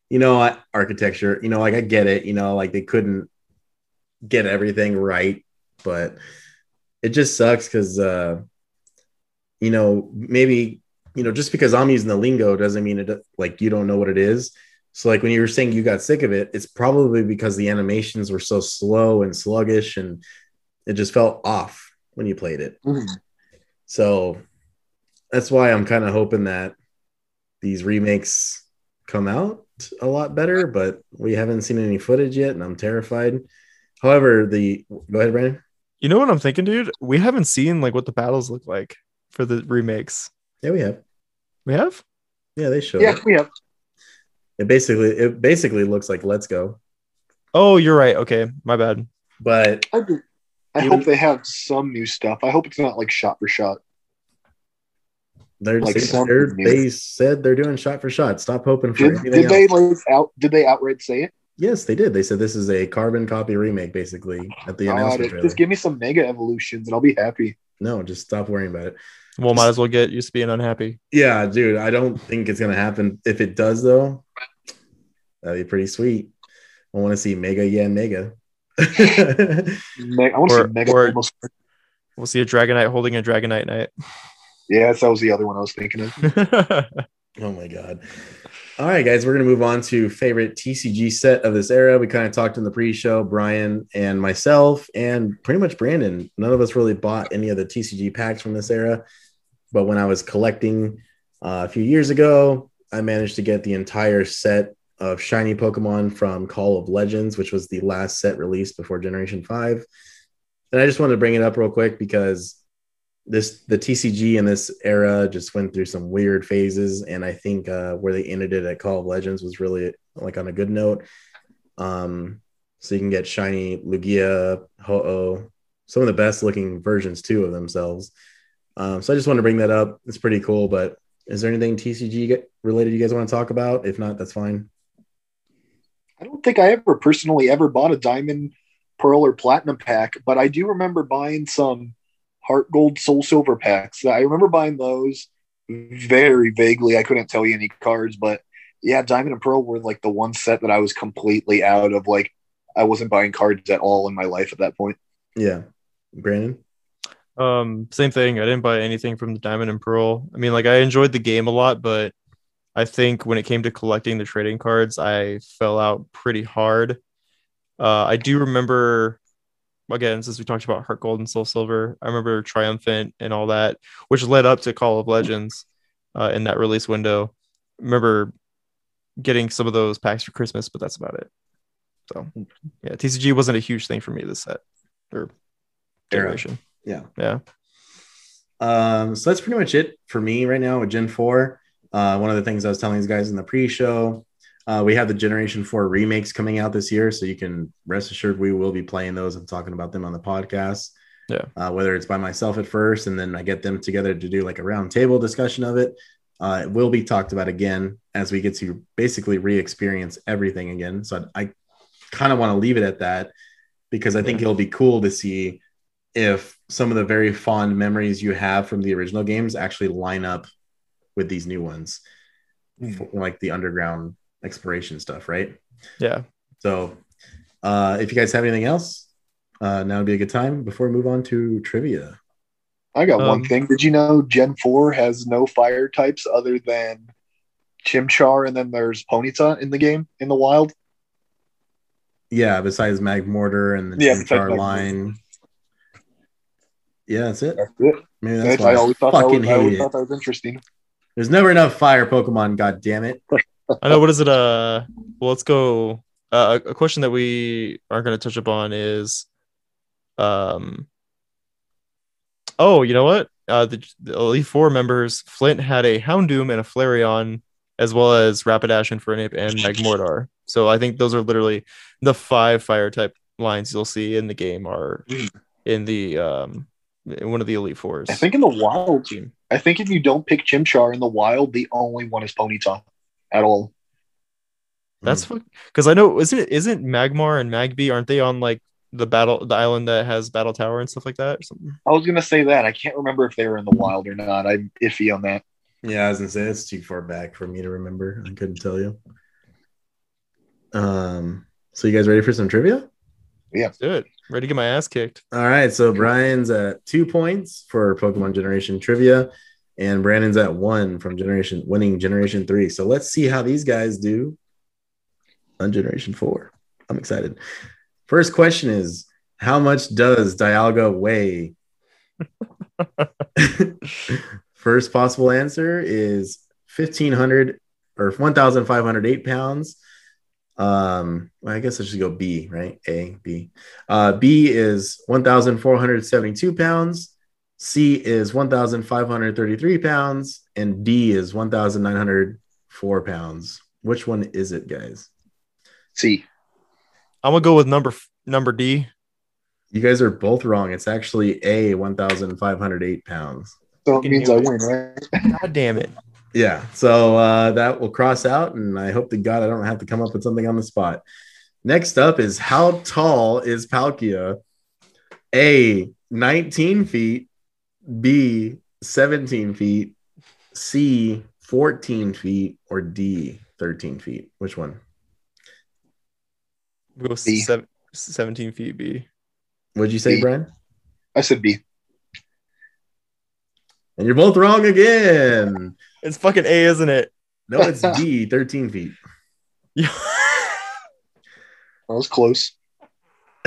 you know architecture. You know, like I get it. You know, like they couldn't get everything right, but it just sucks because uh, you know maybe you know just because I'm using the lingo doesn't mean it like you don't know what it is. So like when you were saying you got sick of it, it's probably because the animations were so slow and sluggish and it just felt off when you played it. Mhm. So that's why I'm kind of hoping that these remakes come out a lot better, but we haven't seen any footage yet and I'm terrified. However, the go ahead, Brandon. You know what I'm thinking, dude? We haven't seen like what the battles look like for the remakes. Yeah, we have. We have? Yeah, they showed yeah, it. we have. It basically it basically looks like Let's Go, Oh, you're right. Okay, my bad. but I, do- I hope they have some new stuff. I hope it's not like shot for shot. they're, Like they're they said they're doing shot for shot. Stop hoping for Did, anything did they like out? Did they outright say it? Yes, they did. They said this is a carbon copy remake, basically at the God, announcement trailer. just give me some mega evolutions and I'll be happy. No, just stop worrying about it. Well, might as well get used to being unhappy. Yeah, dude, I don't think it's gonna happen. If it does, though, that'd be pretty sweet. I want to see Mega Yanmega. I want to see mega. or- We'll see a Dragonite holding a Dragonite Knight. Yeah, that was the other one I was thinking of. oh my god! All right, guys, we're gonna move on to favorite TCG set of this era. We kind of talked in the pre-show, Brian and myself, and pretty much Brandon. None of us really bought any of the TCG packs from this era, but when I was collecting uh, a few years ago, I managed to get the entire set of shiny Pokemon from Call of Legends, which was the last set released before Generation 5. And I just wanted to bring it up real quick because this the TCG in this era just went through some weird phases, and I think uh, where they ended it at Call of Legends was really like on a good note. Um, so you can get shiny Lugia, Ho-Oh, some of the best looking versions too of themselves. Um, so I just want to bring that up. It's pretty cool. But is there anything TCG related you guys want to talk about? If not, that's fine. I don't think I ever personally ever bought a diamond, pearl, or platinum pack, but I do remember buying some heart gold, soul silver packs. I remember buying those very vaguely. I couldn't tell you any cards, but yeah, diamond and pearl were like the one set that I was completely out of. Like, I wasn't buying cards at all in my life at that point. Yeah, Brandon. Um, same thing. I didn't buy anything from the Diamond and Pearl. I mean, like I enjoyed the game a lot, but I think when it came to collecting the trading cards, I fell out pretty hard. Uh, I do remember, again, since we talked about Heart Gold and Soul Silver, I remember Triumphant and all that, which led up to Call of Legends uh, in that release window. remember getting some of those packs for Christmas, but that's about it. So, yeah, TCG wasn't a huge thing for me this set or Era. generation. Yeah. Yeah. Um, so that's pretty much it for me right now with Gen 4. Uh, one of the things I was telling these guys in the pre-show, uh, we have the Generation 4 remakes coming out this year, so you can rest assured we will be playing those and talking about them on the podcast. Yeah. Uh, whether it's by myself at first and then I get them together to do like a round table discussion of it. Uh, it will be talked about again as we get to basically re-experience everything again. So I, I kind of want to leave it at that because I think it'll be cool to see if some of the very fond memories you have from the original games actually line up with these new ones, like the underground exploration stuff, right? Yeah. So, uh, if you guys have anything else, uh, now would be a good time before we move on to trivia. I got one Um, thing. Did you know Gen 4 has no fire types other than Chimchar and then there's Ponyta in the game in the wild? Yeah, besides Magmortar and the Yeah, Chimchar besides line. Yeah, that's it. That's it. Maybe that's That's- why I always thought that fucking was, I hate always it. thought that was interesting. There's never enough fire Pokemon. God damn it! I know. What is it? Uh, well, let's go. Uh, a question that we aren't going to touch upon is, um, oh, you know what? Uh, the, the Elite Four members, Flint had a Houndoom and a Flareon, as well as Rapidash and Infernape and Magmortar. So I think those are literally the five fire type lines you'll see in the game are in the um in one of the Elite Fours. I think in the wild, team. I think if you don't pick Chimchar in the wild, the only one is Ponyta at all. That's Hmm. because I know isn't isn't Magmar and Magby aren't they on like the battle the island that has battle tower and stuff like that or something? I was gonna say that. I can't remember if they were in the wild or not. I'm iffy on that. Yeah, I was gonna say it's too far back for me to remember. I couldn't tell you. Um, so you guys ready for some trivia? Let's do it. Ready to get my ass kicked. All right, so Brian's at two points for Pokemon Generation trivia, and Brandon's at one from Generation winning Generation three. So let's see how these guys do on Generation four. I'm excited. First question is how much does Dialga weigh? First possible answer is 1500 or 1508 pounds. Um, well, I guess I should go B, right? A, B. Uh, B is 1,472 pounds. C is 1,533 pounds. And D is 1,904 pounds. Which one is it, guys? See, I'm gonna go with number number D. You guys are both wrong. It's actually A, 1,508 pounds. so it means I win, right? God damn it. Yeah. So uh, that will cross out. And I hope to God I don't have to come up with something on the spot. Next up is how tall is Palkia? A, 19 feet. B, 17 feet. C, 14 feet. Or D, 13 feet. Which one? We'll go seven, 17 feet B. What'd you say, B. Brian? I said B. And you're both wrong again. It's fucking A, isn't it? No, it's D, 13 feet. That was close.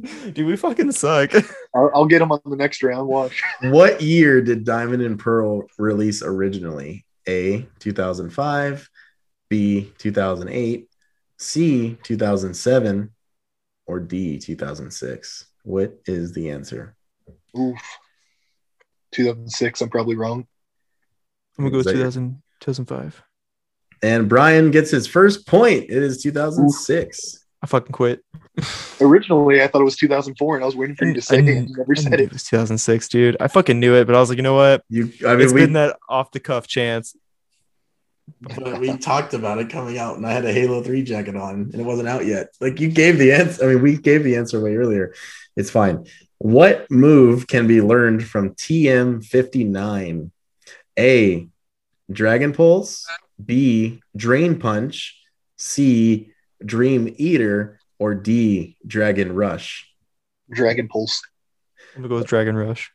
Dude, we fucking suck. I'll, I'll get him on the next round. Watch. What year did Diamond and Pearl release originally? A, 2005, B, 2008, C, 2007, or D, 2006? What is the answer? Oof. 2006. I'm probably wrong. I'm gonna go with 2000, 2005. And Brian gets his first point. It is 2006. I fucking quit. Originally, I thought it was 2004, and I was waiting for you to say I it. and You never I said knew it. it was 2006, dude. I fucking knew it, but I was like, you know what? You, I mean, It's we, been that off the cuff chance. but we talked about it coming out, and I had a Halo 3 jacket on, and it wasn't out yet. Like you gave the answer. I mean, we gave the answer way earlier. It's fine. What move can be learned from TM59? A. Dragon Pulse. B. Drain Punch. C. Dream Eater. Or D. Dragon Rush. Dragon Pulse. I'm gonna go with Dragon Rush.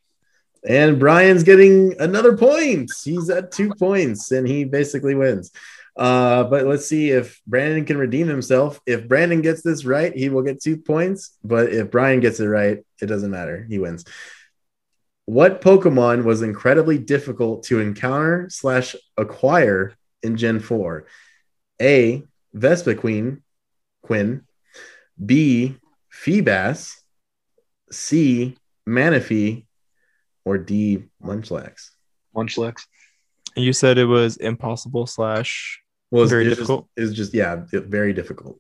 And Brian's getting another point. He's at two points and he basically wins. Uh, but let's see if Brandon can redeem himself. If Brandon gets this right, he will get two points. But if Brian gets it right, it doesn't matter. He wins. What Pokemon was incredibly difficult to encounter slash acquire in Gen 4? A. Vespiquen, Quinn. B. Feebas. C. Manaphy or D Munchlax? Munchlax. And you said it was impossible slash. Well, it's Very it's difficult. Just, it's just yeah, it- very difficult.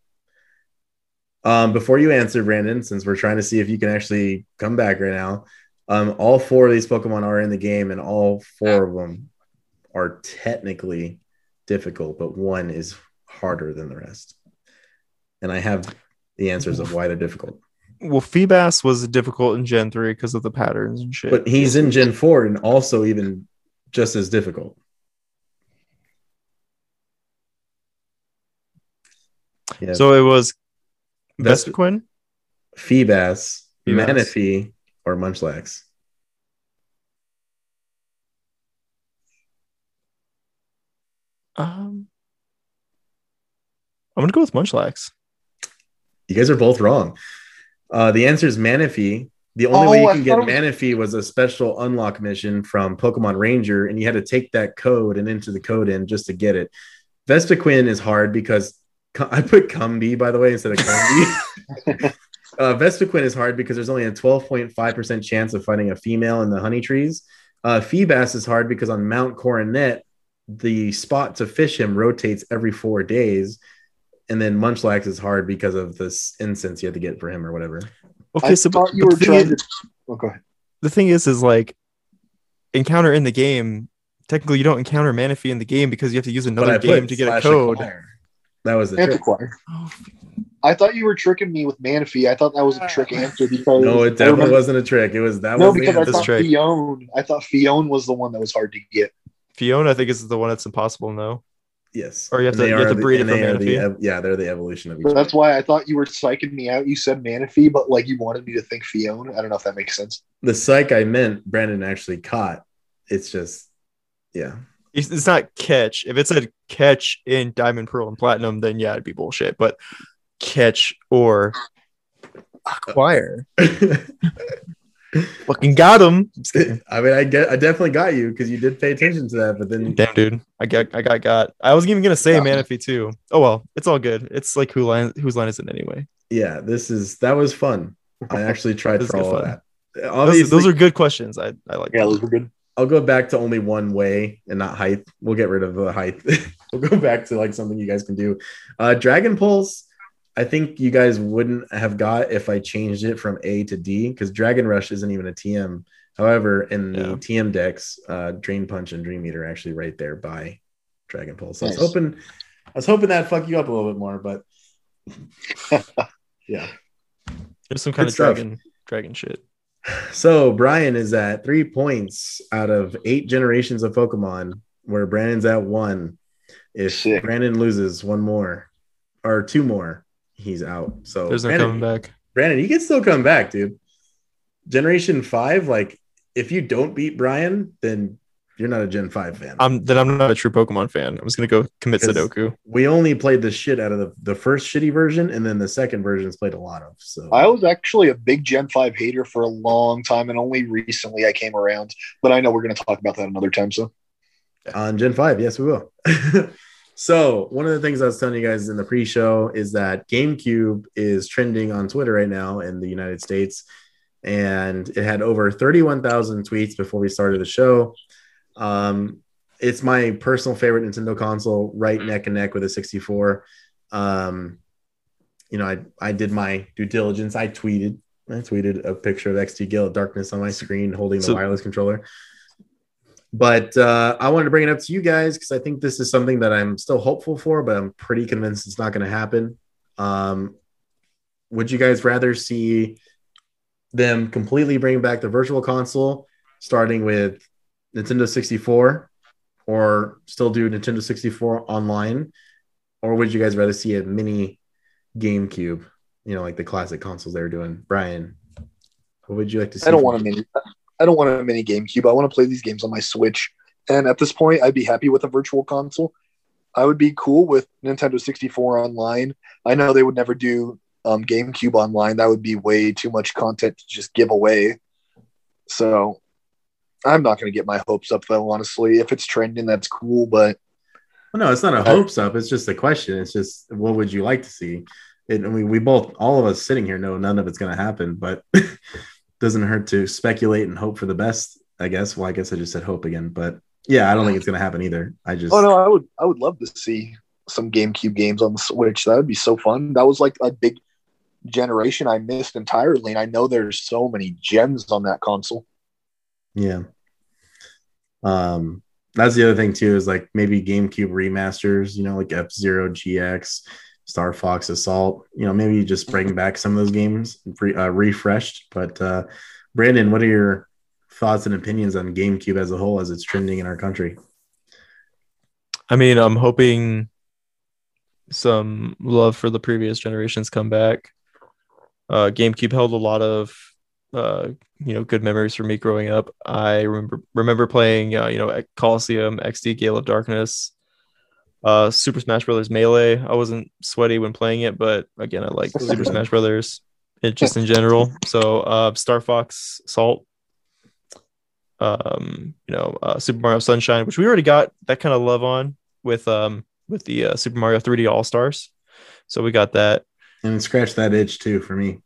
Um, before you answer, Brandon, since we're trying to see if you can actually come back right now, um, all four of these Pokemon are in the game, and all four of them are technically difficult, but one is harder than the rest. And I have the answers of why they're difficult. Well, Feebas was difficult in Gen 3 because of the patterns and shit. But he's in Gen 4 and also even just as difficult. Yeah. so it was. Feebas, Feebas. Manaphy, or Munchlax. Um, I'm gonna go with Munchlax. You guys are both wrong. Uh, the answer is Manaphy. The only Oh, way you I can get Manaphy was a special unlock mission from Pokemon Ranger, and you had to take that code and enter the code in just to get it. Vespiquen is hard because I put Cumby, by the way, instead of Cumby. uh, Vespiquen is hard because there's only a 12.5% chance of finding a female in the honey trees. Uh, Feebas is hard because on Mount Coronet, the spot to fish him rotates every four days. And then Munchlax is hard because of this incense you have to get for him or whatever. Okay, I so thought but you the were thing trying is- to. Oh, go ahead. the thing is, is like encounter in the game technically you don't encounter Manaphy in the game because you have to use But I another game to get a code. acquire. That was the trick. Antiquire. Oh, I thought you were tricking me with Manaphy. I thought that was a trick answer because No, it definitely wasn't a trick. It was that No, was the because I answer. Thought trick. Phione. I thought Phione was the one that was hard to get. Fiona, I think is the one that's impossible. No, yes. Or you have And to- you have are to the- breed it from they are the yeah, they're the evolution of each. So other. that's why I thought you were psyching me out. You said Manaphy, but like you wanted me to think Phione. I don't know if that makes sense. the psych I meant Brandon actually caught. It's just yeah. it's, it's not catch. If it said catch in Diamond, Pearl, and Platinum, then yeah, it'd be bullshit. But catch or uh, acquire, fucking got him. I mean, I get, I definitely got you because you did pay attention to that, but then Damn, dude, I got, I got, got. I wasn't even gonna say Yeah. Manaphy too. Oh well, it's all good. It's like who line, whose line is it anyway? yeah, this is that was fun. I actually tried for good all of fun. that. Those, Obviously, those are good questions. I, I like. Yeah, those were good. I'll go back to only one way and not height. We'll get rid of the height. we'll go back to like something you guys can do. Uh, Dragon Pulse, I think you guys wouldn't have got if I changed it from A to D because Dragon Rush isn't even a TM. However, in the Yeah. TM decks, uh, Drain Punch and Dream Eater are actually right there by Dragon Pulse. So I was hoping, I was hoping that fuck you up a little bit more, but yeah. There's some kind Good of stuff. dragon, dragon shit. So Brian is at three points out of eight generations of Pokemon, where Brandon's at one. If Sick. Brandon loses one more or two more, he's out. So There's no Brandon, coming back. Brandon, you can still come back, dude. Generation five, like if you don't beat Brian, then you're not a Gen five fan. I'm then I'm not a true Pokemon fan. I'm just gonna go commit Sudoku. we only played the shit out of the, the first shitty version, and then the second version's played a lot of. So I was actually a big Gen 5 hater for a long time, and only recently I came around. But I know we're going to talk about that another time. So on Gen 5. Yes, we will. so, one of the things I was telling you guys in the pre show is that GameCube is trending on Twitter right now in the United States. And it had over 31,000 tweets before we started the show. Um, it's my personal favorite Nintendo console, right neck and neck with a 64. Um, you know, I, I did my due diligence. I tweeted, I tweeted a picture of XD Gale Darkness on my screen holding the So- wireless controller but uh, I wanted to bring it up to you guys because I think this is something that I'm still hopeful for, but I'm pretty convinced it's not going to happen. Um, would you guys rather see them completely bring back the virtual console, starting with Nintendo 64, or still do Nintendo 64 online? Or would you guys rather see a mini GameCube, you know, like the classic consoles they were doing? Brian, what would you like to see? I don't want a mini. I don't want a mini GameCube. I want to play these games on my Switch. And at this point, I'd be happy with a virtual console. I would be cool with Nintendo 64 online. I know they would never do um, GameCube online. That would be way too much content to just give away. So I'm not going to get my hopes up, though, honestly. If it's trending, that's cool. But Well, no, it's not a I- hopes up. It's just a question. It's just what would you like to see? It, I mean, we both, all of us sitting here, know none of it's going to happen, but doesn't hurt to speculate and hope for the best. I guess. Well, I guess I just said hope again, but yeah, I don't think it's going to happen either. I just, oh no, I would I would love to see some GameCube games on the Switch. That would be so fun. That was like a big generation I missed entirely, and I know there's so many gems on that console. yeah. Um, that's the other thing too is like maybe GameCube remasters, you know, like F Zero GX, Star Fox Assault. You know, maybe just bring back some of those games uh, refreshed. But uh, Brandon, what are your thoughts and opinions on GameCube as a whole as it's trending in our country? I mean, I'm hoping some love for the previous generations come back. Uh, GameCube held a lot of, uh, you know, good memories for me growing up. I remember remember playing, uh, you know, at Colosseum, XD, Gale of Darkness, uh, Super Smash Brothers Melee. I wasn't sweaty when playing it, but again, I like Super Smash Brothers, it just in general. So, uh, Star Fox Assault, um, you know, uh, Super Mario Sunshine, which we already got that kind of love on with um with the uh, Super Mario 3D All Stars. So we got that. And scratch that itch too for me.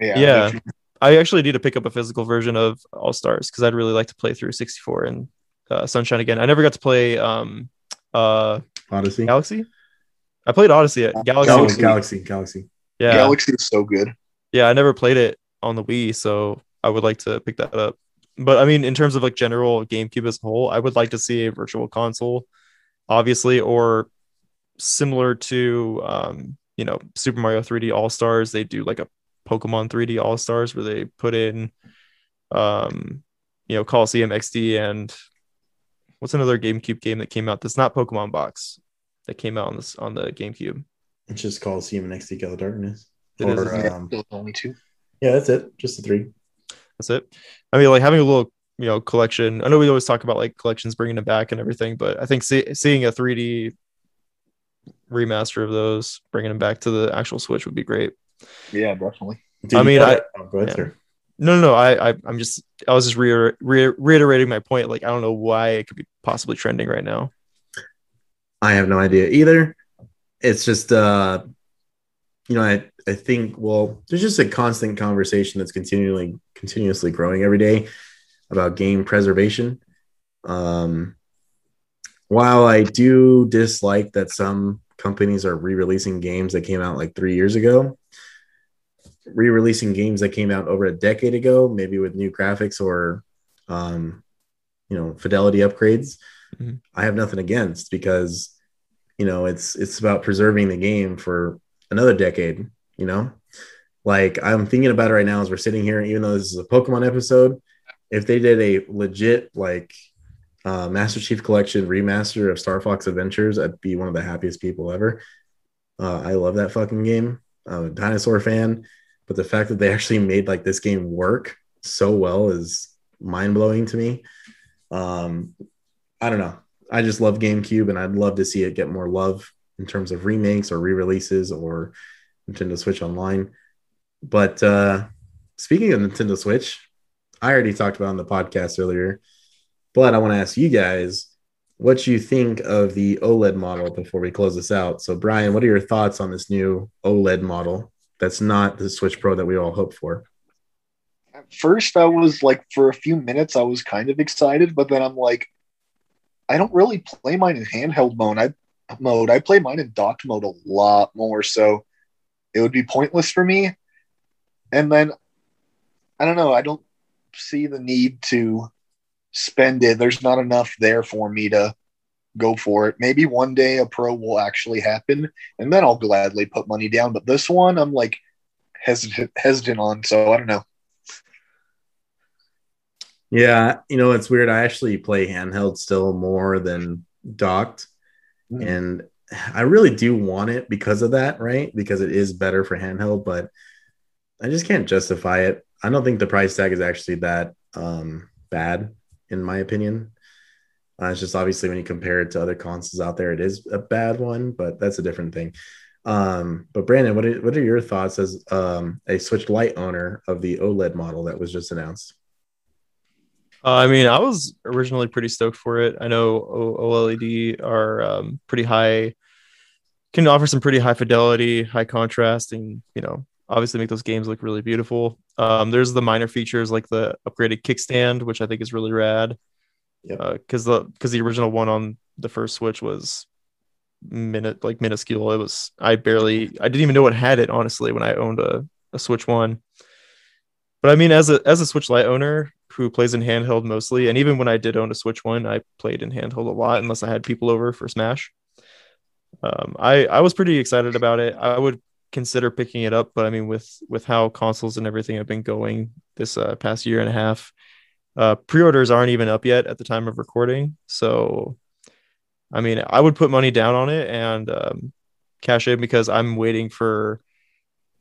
Yeah. Yeah. I actually need to pick up a physical version of All Stars because I'd really like to play through 64 and uh, Sunshine again. I never got to play um uh Odyssey. Galaxy. I played Odyssey at Galaxy. Galaxy, Galaxy, Galaxy. Yeah, Galaxy is so good. yeah. I never played it on the Wii, so I would like to pick that up. but I mean, in terms of like general GameCube as a whole, I would like to see a virtual console, obviously, or similar to um, you know Super Mario 3D All Stars. They do like a Pokemon 3D All Stars where they put in um, you know Colosseum XD and what's another GameCube game that came out that's not Pokemon Box that came out on this on the GameCube. It's just called CM and XD Gala Darkness. It or, is, um, only two. yeah, that's it. Just the three. That's it. I mean, like having a little, you know, collection. I know we always talk about like collections bringing it back and everything, but I think see, seeing a 3D remaster of those, bringing them back to the actual Switch would be great. Yeah, definitely. Did I mean, play I- it? Oh, go ahead, yeah. No, no, no. I, I I'm just, I was just re- re- reiterating my point. Like, I don't know why it could be possibly trending right now. I have no idea either. It's just uh you know, I I think well, there's just a constant conversation that's continually continuously growing every day about game preservation. Um while I do dislike that some companies are re-releasing games that came out like 3 years ago, re-releasing games that came out over a decade ago, maybe with new graphics or um you know, fidelity upgrades, Mhm. I have nothing against because you know it's it's about preserving the game for another decade you know? Like i'm thinking about it right now as we're sitting here even though this is a pokemon episode if they did a legit like uh, master chief collection remaster of star fox adventures i'd be one of the happiest people ever. Uh, i love that fucking game. I'm a dinosaur fan but the fact that they actually made like this game work so well is mind-blowing to me um i don't know I just love GameCube and I'd love to see it get more love in terms of remakes or re-releases or Nintendo Switch Online. But uh speaking of Nintendo Switch, I already talked about on the podcast earlier, but I want to ask you guys what you think of the OLED model before we close this out. So Brian, what are your thoughts on this new OLED model that's not the Switch Pro that we all hope for? At first, I was like, for a few minutes, I was kind of excited, but then I'm like, I don't really play mine in handheld mode. I mode. I play mine in docked mode a lot more, so it would be pointless for me. And then I don't know. I don't see the need to spend it. There's not enough there for me to go for it. Maybe one day a pro will actually happen, and then I'll gladly put money down. But this one, I'm like hesitant hesitant on. So I don't know. Yeah, you know, it's weird. I actually play handheld still more than docked. Mm. And I really do want it because of that, right? Because it is better for handheld, but I just can't justify it. I don't think the price tag is actually that um, bad, in my opinion. Uh, it's just obviously when you compare it to other consoles out there, it is a bad one, but that's a different thing. Um, but Brandon, what are, what are your thoughts as um, a Switch Lite owner of the OLED model that was just announced? Uh, I mean, I was originally pretty stoked for it. I know OLED are um, pretty high, can offer some pretty high fidelity, high contrast, and you know, obviously make those games look really beautiful. Um, there's the minor features like the upgraded kickstand, which I think is really rad. Because the because the original one on the first Switch was minute like minuscule. It was I barely I didn't even know it had it honestly when I owned a, a Switch one. But I mean, as a as a Switch Lite owner who plays in handheld mostly, and even when I did own a Switch one, I played in handheld a lot unless I had people over for Smash. Um, I I was pretty excited about it. I would consider picking it up, but I mean, with with how consoles and everything have been going this uh, past year and a half, uh, pre-orders aren't even up yet at the time of recording. So, I mean, I would put money down on it and um, cash in because I'm waiting for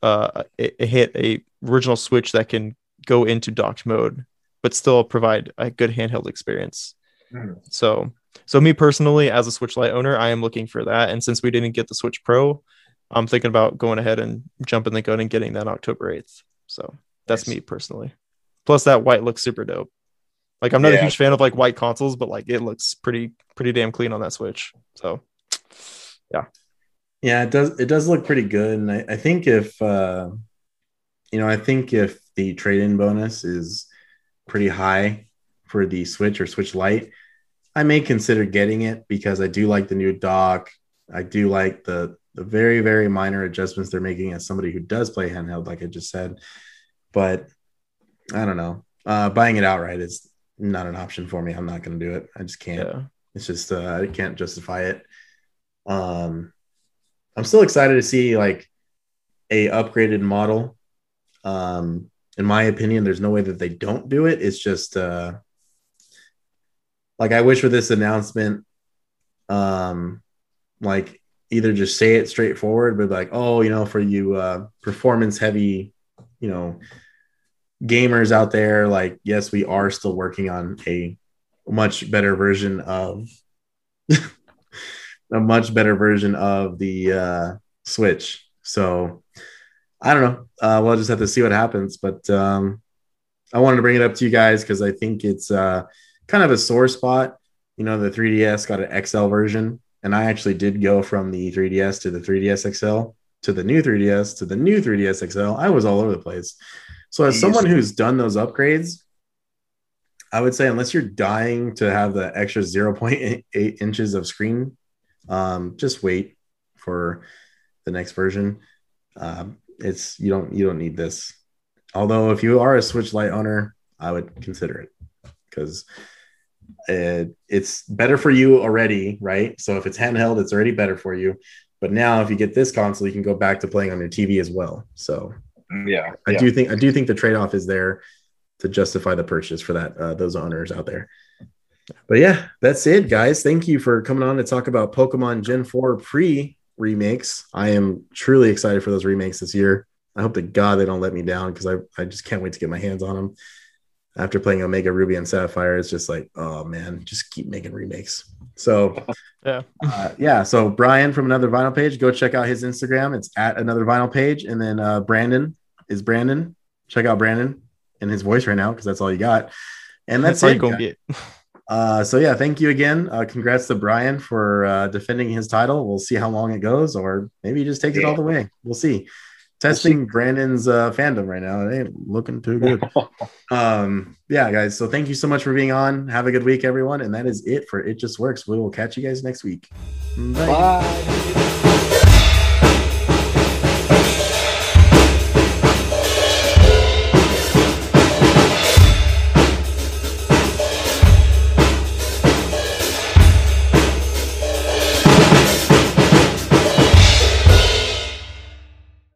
uh, a, a hit a original Switch that can go into docked mode, but still provide a good handheld experience. Mhm. So, so me personally, as a Switch Lite owner, I am looking for that. And since we didn't get the Switch Pro, I'm thinking about going ahead and jumping the gun and getting that October 8th. So that's Nice. me personally. Plus, that white looks super dope. Like I'm not a huge fan of like white consoles, but like it looks pretty pretty damn clean on that Switch. So yeah. Yeah, it does. It does look pretty good, and I, I think if uh, you know, I think if the trade-in bonus is pretty high for the Switch or Switch Lite, I may consider getting it because I do like the new dock. I do like the the very very minor adjustments they're making as somebody who does play handheld, like I just said. But I don't know. Uh, buying it outright is not an option for me. I'm not going to do it. I just can't. Yeah. It's just uh, I can't justify it. Um, I'm still excited to see like a upgraded model. Um, in my opinion, there's no way that they don't do it. It's just uh, like I wish with this announcement, um, like either just say it straightforward, but like, oh, you know, for you uh, performance heavy, you know, gamers out there, like, yes, we are still working on a much better version of a much better version of the uh, Switch. So I don't know. Uh, we'll just have to see what happens. But um, I wanted to bring it up to you guys because I think it's uh, kind of a sore spot. You know, the 3DS got an XL version, and I actually did go from the 3DS to the 3DS XL to the new 3DS to the new 3DS XL. I was all over the place. So as someone who's done those upgrades, I would say unless you're dying to have the extra 0.8 inches of screen, um, just wait for the next version. Um, it's you don't you don't need this. Although if you are a Switch Lite owner, I would consider it because it, it's better for you already, right? So if it's handheld, it's already better for you. But now, if you get this console, you can go back to playing on your TV as well. So Yeah. I yeah. do think I do think the trade off is there to justify the purchase for that uh, those owners out there. But yeah, that's it, guys. Thank you for coming on to talk about Pokemon Gen 4 pre remakes. I am truly excited for those remakes this year. I hope to God they don't let me down because I, I just can't wait to get my hands on them. After playing Omega Ruby and Sapphire, it's just like, oh man, just keep making remakes. So Yeah. uh, yeah. So Brian from another vinyl page, go check out his Instagram. It's at another vinyl page. And then uh, Brandon is Brandon. Check out Brandon and his voice right now because that's all you got. And that's, all it. gonna get. Uh, so yeah, thank you again. Uh, congrats to Brian for uh, defending his title. We'll see how long it goes, or maybe he just takes it all the way. We'll see. Testing Brandon's uh, fandom right now. It ain't looking too good. um, yeah, guys. So thank you so much for being on. Have a good week, everyone. And that is it for It Just Works. We will catch you guys next week. Bye. Bye.